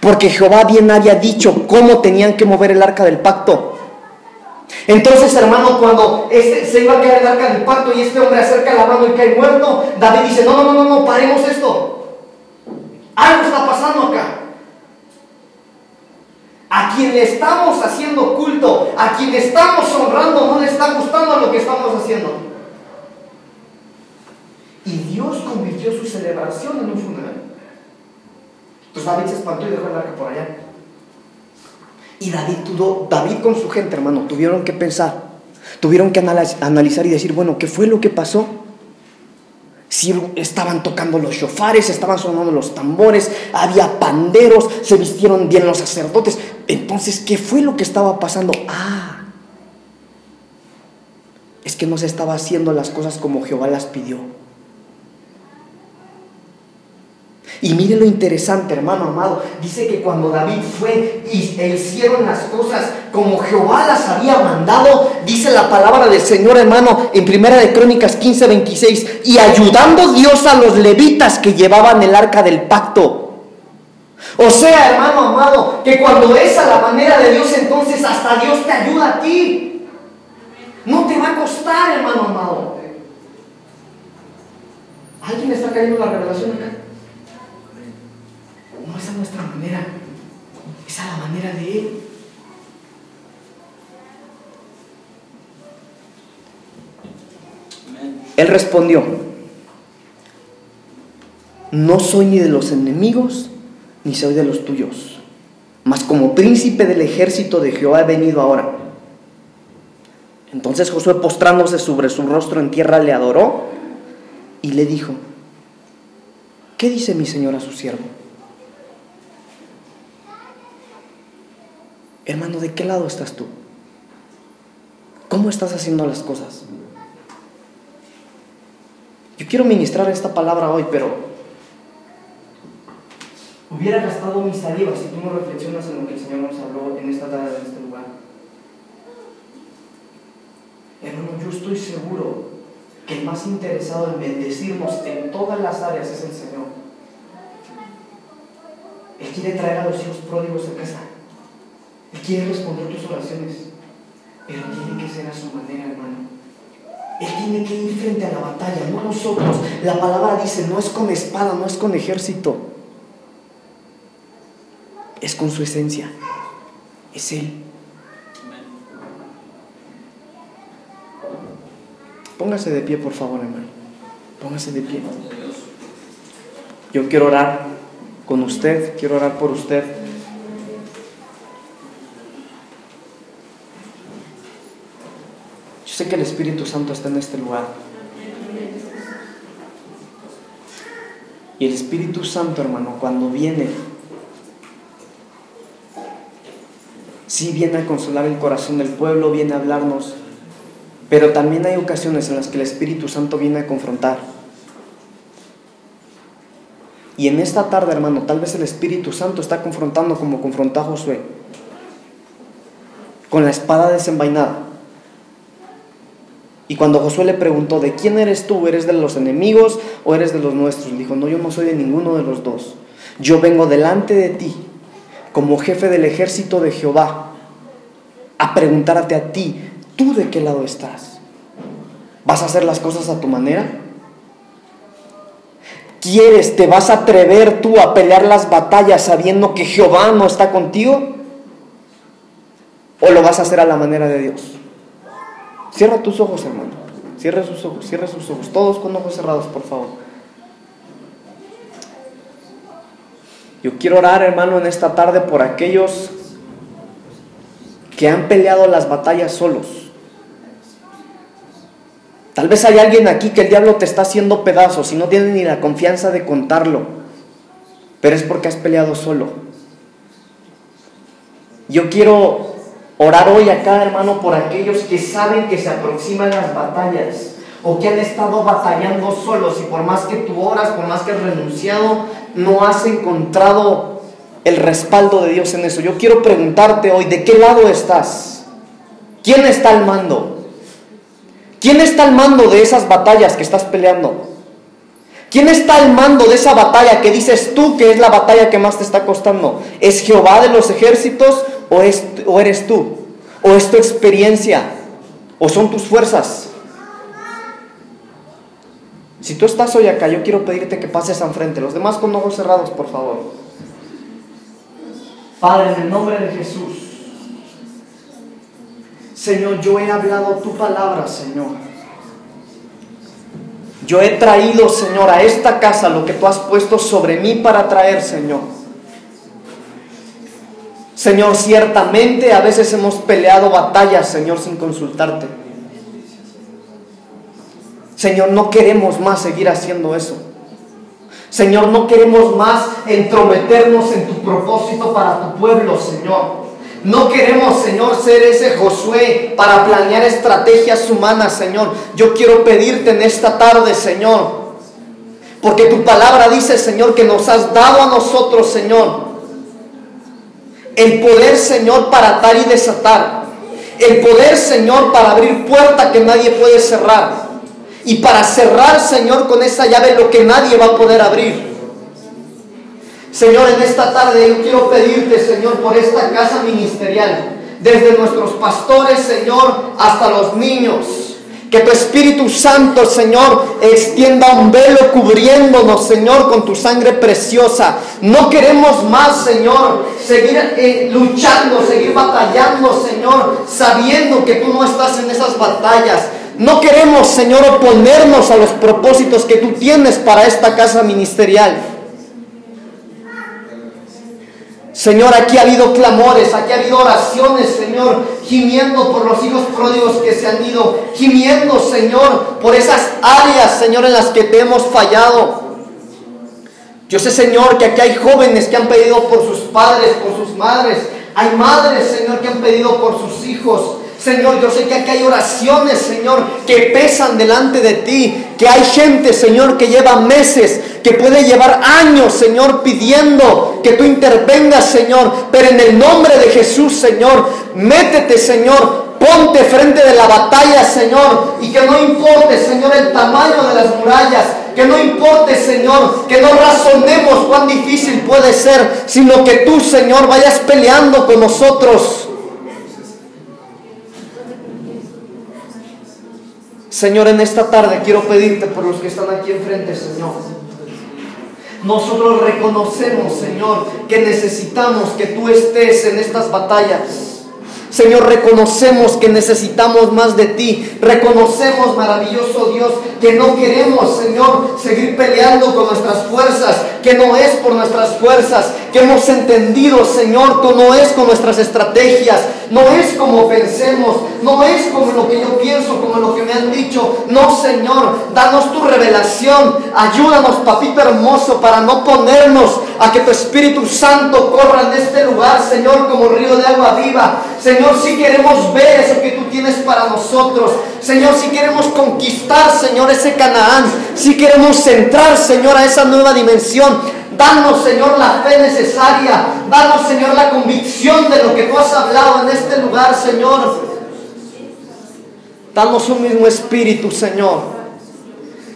Porque Jehová bien había dicho cómo tenían que mover el arca del pacto. Entonces, hermano, cuando este, se iba a caer el arca del pacto y este hombre acerca la mano y cae muerto, David dice, no, no, no, no, paremos esto. Algo está pasando acá. A quien le estamos haciendo culto, a quien estamos honrando, no le está gustando lo que estamos haciendo. Y Dios convirtió su celebración en un funeral. Entonces David se espantó y dejó el arca por allá. Y David, tuvo, David con su gente, hermano, tuvieron que pensar, tuvieron que analizar y decir, bueno, ¿qué fue lo que pasó? Si estaban tocando los shofares, estaban sonando los tambores, había panderos, se vistieron bien los sacerdotes. Entonces, ¿qué fue lo que estaba pasando? Ah, es que no se estaba haciendo las cosas como Jehová las pidió. Y mire lo interesante, hermano amado. Dice que cuando David fue y hicieron las cosas como Jehová las había mandado, dice la palabra del Señor, hermano, en Primera de Crónicas 15, 26, y ayudando Dios a los levitas que llevaban el arca del pacto. O sea, hermano amado, que cuando es a la manera de Dios, entonces hasta Dios te ayuda a ti. No te va a costar, hermano amado. ¿Alguien está cayendo en la revelación acá? No es nuestra manera, es a la manera de Él. Él respondió, no soy ni de los enemigos, ni soy de los tuyos, mas como príncipe del ejército de Jehová he venido ahora. Entonces Josué postrándose sobre su rostro en tierra le adoró y le dijo, ¿qué dice mi señor a su siervo? Hermano, ¿de qué lado estás tú? ¿Cómo estás haciendo las cosas? Yo quiero ministrar esta palabra hoy, pero hubiera gastado mi saliva si tú no reflexionas en lo que el Señor nos habló en esta tarde, en este lugar. Hermano, yo estoy seguro que el más interesado en bendecirnos en todas las áreas es el Señor. Él quiere traer a los hijos pródigos a casa. Él quiere responder tus oraciones, pero tiene que ser a su manera, hermano. Él tiene que ir frente a la batalla, no nosotros. La palabra dice, no es con espada, no es con ejército. Es con su esencia. Es Él. Póngase de pie, por favor, hermano. Póngase de pie. Yo quiero orar con usted, quiero orar por usted. Sé que el Espíritu Santo está en este lugar. Y el Espíritu Santo, hermano, cuando viene, sí viene a consolar el corazón del pueblo, viene a hablarnos, pero también hay ocasiones en las que el Espíritu Santo viene a confrontar. Y en esta tarde, hermano, tal vez el Espíritu Santo está confrontando como confrontó a Josué, con la espada desenvainada. Y cuando Josué le preguntó, ¿de quién eres tú? ¿Eres de los enemigos o eres de los nuestros? dijo, no, yo no soy de ninguno de los dos. Yo vengo delante de ti como jefe del ejército de Jehová a preguntarte a ti, ¿tú de qué lado estás? ¿Vas a hacer las cosas a tu manera? ¿Quieres, te vas a atrever tú a pelear las batallas sabiendo que Jehová no está contigo? ¿O lo vas a hacer a la manera de Dios? Cierra tus ojos, hermano. Cierra sus ojos, cierra sus ojos. Todos con ojos cerrados, por favor. Yo quiero orar, hermano, en esta tarde por aquellos que han peleado las batallas solos. Tal vez hay alguien aquí que el diablo te está haciendo pedazos y no tiene ni la confianza de contarlo, pero es porque has peleado solo. Yo quiero Orar hoy acá, hermano, por aquellos que saben que se aproximan las batallas o que han estado batallando solos y por más que tú oras, por más que has renunciado, no has encontrado el respaldo de Dios en eso. Yo quiero preguntarte hoy, ¿de qué lado estás? ¿Quién está al mando? ¿Quién está al mando de esas batallas que estás peleando? ¿Quién está al mando de esa batalla que dices tú que es la batalla que más te está costando? ¿Es Jehová de los ejércitos o, es, o eres tú? ¿O es tu experiencia? ¿O son tus fuerzas? Si tú estás hoy acá, yo quiero pedirte que pases al frente. Los demás con ojos cerrados, por favor. Padre, en el nombre de Jesús. Señor, yo he hablado tu palabra, Señor. Yo he traído, Señor, a esta casa lo que tú has puesto sobre mí para traer, Señor. Señor, ciertamente a veces hemos peleado batallas, Señor, sin consultarte. Señor, no queremos más seguir haciendo eso. Señor, no queremos más entrometernos en tu propósito para tu pueblo, Señor. No queremos, Señor, ser ese Josué para planear estrategias humanas, Señor. Yo quiero pedirte en esta tarde, Señor, porque tu palabra dice, Señor, que nos has dado a nosotros, Señor, el poder, Señor, para atar y desatar. El poder, Señor, para abrir puerta que nadie puede cerrar. Y para cerrar, Señor, con esa llave lo que nadie va a poder abrir. Señor, en esta tarde yo quiero pedirte, Señor, por esta casa ministerial, desde nuestros pastores, Señor, hasta los niños, que tu Espíritu Santo, Señor, extienda un velo cubriéndonos, Señor, con tu sangre preciosa. No queremos más, Señor, seguir eh, luchando, seguir batallando, Señor, sabiendo que tú no estás en esas batallas. No queremos, Señor, oponernos a los propósitos que tú tienes para esta casa ministerial. Señor, aquí ha habido clamores, aquí ha habido oraciones, Señor, gimiendo por los hijos pródigos que se han ido, gimiendo, Señor, por esas áreas, Señor, en las que te hemos fallado. Yo sé, Señor, que aquí hay jóvenes que han pedido por sus padres, por sus madres. Hay madres, Señor, que han pedido por sus hijos. Señor, yo sé que aquí hay oraciones, Señor, que pesan delante de ti, que hay gente, Señor, que lleva meses, que puede llevar años, Señor, pidiendo que tú intervengas, Señor, pero en el nombre de Jesús, Señor, métete, Señor, ponte frente de la batalla, Señor, y que no importe, Señor, el tamaño de las murallas, que no importe, Señor, que no razonemos cuán difícil puede ser, sino que tú, Señor, vayas peleando con nosotros. Señor, en esta tarde quiero pedirte por los que están aquí enfrente, Señor. Nosotros reconocemos, Señor, que necesitamos que tú estés en estas batallas. Señor, reconocemos que necesitamos más de ti. Reconocemos, maravilloso Dios, que no queremos, Señor, seguir peleando con nuestras fuerzas, que no es por nuestras fuerzas, que hemos entendido, Señor, que no es con nuestras estrategias, no es como pensemos, no es como lo que yo pienso, como lo que me han dicho. No, Señor, danos tu revelación. Ayúdanos, papito hermoso, para no ponernos a que tu Espíritu Santo corra en este lugar, Señor, como río de agua viva. Señor, si queremos ver eso que tú tienes para nosotros. Señor, si queremos conquistar, Señor, ese Canaán. Si queremos entrar, Señor, a esa nueva dimensión. Danos, Señor, la fe necesaria. Danos, Señor, la convicción de lo que tú has hablado en este lugar, Señor. Danos un mismo espíritu, Señor.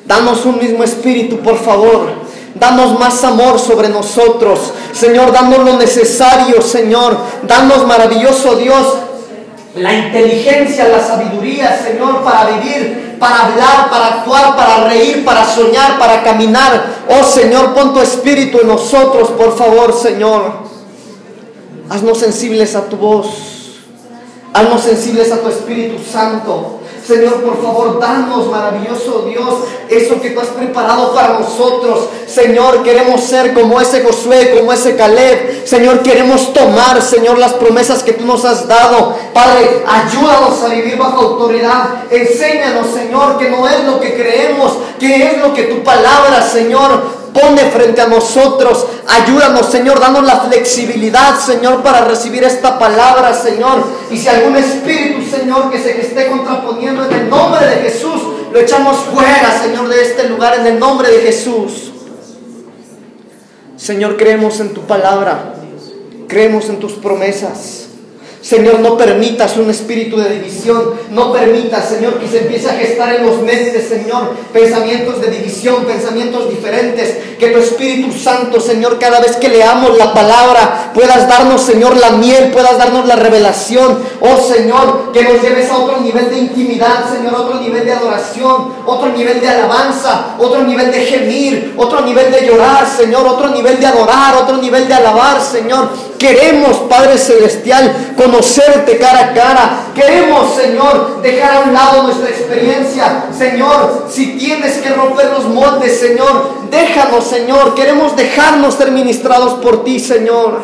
Danos un mismo espíritu, por favor. Danos más amor sobre nosotros. Señor, danos lo necesario, Señor. Danos, maravilloso Dios, la inteligencia, la sabiduría, Señor, para vivir, para hablar, para actuar, para reír, para soñar, para caminar. Oh Señor, pon tu espíritu en nosotros, por favor, Señor. Haznos sensibles a tu voz. Haznos sensibles a tu Espíritu Santo. Señor, por favor, danos, maravilloso Dios, eso que tú has preparado para nosotros. Señor, queremos ser como ese Josué, como ese Caleb. Señor, queremos tomar, Señor, las promesas que tú nos has dado. Padre, ayúdanos a vivir bajo autoridad. Enséñanos, Señor, que no es lo que creemos, que es lo que tu palabra, Señor, pone frente a nosotros. Ayúdanos, Señor, danos la flexibilidad, Señor, para recibir esta palabra, Señor. Y si algún espíritu, Señor, que se esté contraponiendo en el nombre de Jesús, lo echamos fuera, Señor, de este lugar, en el nombre de Jesús. Señor, creemos en tu palabra, creemos en tus promesas. Señor, no permitas un espíritu de división. No permitas, Señor, que se empiece a gestar en los mentes, Señor, pensamientos de división, pensamientos diferentes. Que tu Espíritu Santo, Señor, cada vez que leamos la palabra, puedas darnos, Señor, la miel, puedas darnos la revelación. Oh, Señor, que nos lleves a otro nivel de intimidad, Señor, otro nivel de adoración, otro nivel de alabanza, otro nivel de gemir, otro nivel de llorar, Señor, otro nivel de adorar, otro nivel de alabar, Señor. Queremos, Padre Celestial, conocerte cara a cara. Queremos, Señor, dejar a un lado nuestra experiencia. Señor, si tienes que romper los moldes, Señor, déjanos, Señor. Queremos dejarnos ser ministrados por ti, Señor.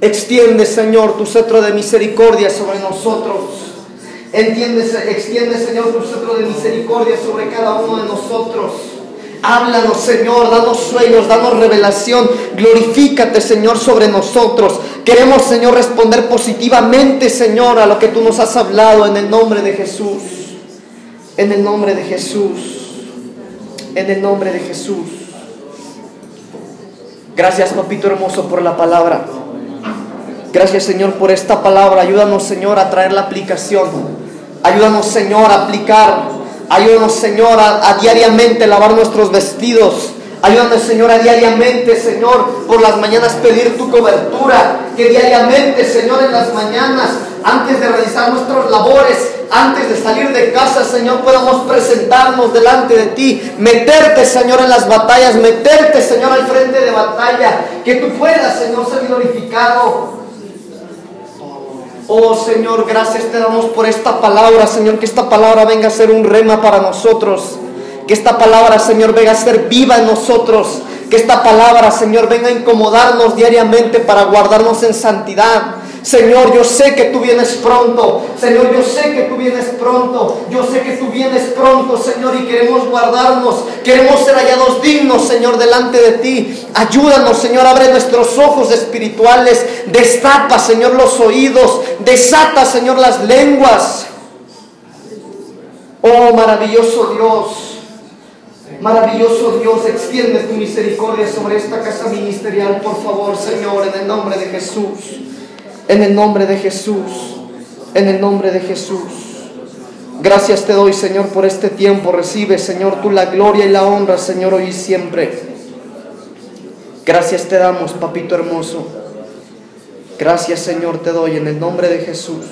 Extiende, Señor, tu cetro de misericordia sobre nosotros. Entiende, extiende, Señor, tu cetro de misericordia sobre cada uno de nosotros. Háblanos, Señor, danos sueños, danos revelación. Glorifícate, Señor, sobre nosotros. Queremos, Señor, responder positivamente, Señor, a lo que tú nos has hablado en el nombre de Jesús. En el nombre de Jesús. En el nombre de Jesús. Gracias, papito hermoso, por la palabra. Gracias, Señor, por esta palabra. Ayúdanos, Señor, a traer la aplicación. Ayúdanos, Señor, a aplicar Ayúdanos, Señor, a, diariamente lavar nuestros vestidos. Ayúdanos, Señor, a diariamente, Señor, por las mañanas pedir tu cobertura. Que diariamente, Señor, en las mañanas, antes de realizar nuestras labores, antes de salir de casa, Señor, podamos presentarnos delante de ti. Meterte, Señor, en las batallas. Meterte, Señor, al frente de batalla. Que tú puedas, Señor, ser glorificado Oh Señor, gracias te damos por esta palabra, Señor, que esta palabra venga a ser un rema para nosotros. Que esta palabra, Señor, venga a ser viva en nosotros. Que esta palabra, Señor, venga a incomodarnos diariamente para guardarnos en santidad. Señor, yo sé que tú vienes pronto. Señor, yo sé que tú vienes pronto. Yo sé que tú vienes pronto, Señor, y queremos guardarnos. Queremos ser hallados dignos, Señor, delante de ti. Ayúdanos, Señor, abre nuestros ojos espirituales. Destapa, Señor, los oídos. Desata, Señor, las lenguas. Oh, maravilloso Dios. Maravilloso Dios, extiende tu misericordia sobre esta casa ministerial, por favor, Señor, en el nombre de Jesús. En el nombre de Jesús. En el nombre de Jesús. Gracias te doy, Señor, por este tiempo. Recibe, Señor, tú la gloria y la honra, Señor, hoy y siempre. Gracias te damos, papito hermoso. Gracias, Señor, te doy en el nombre de Jesús.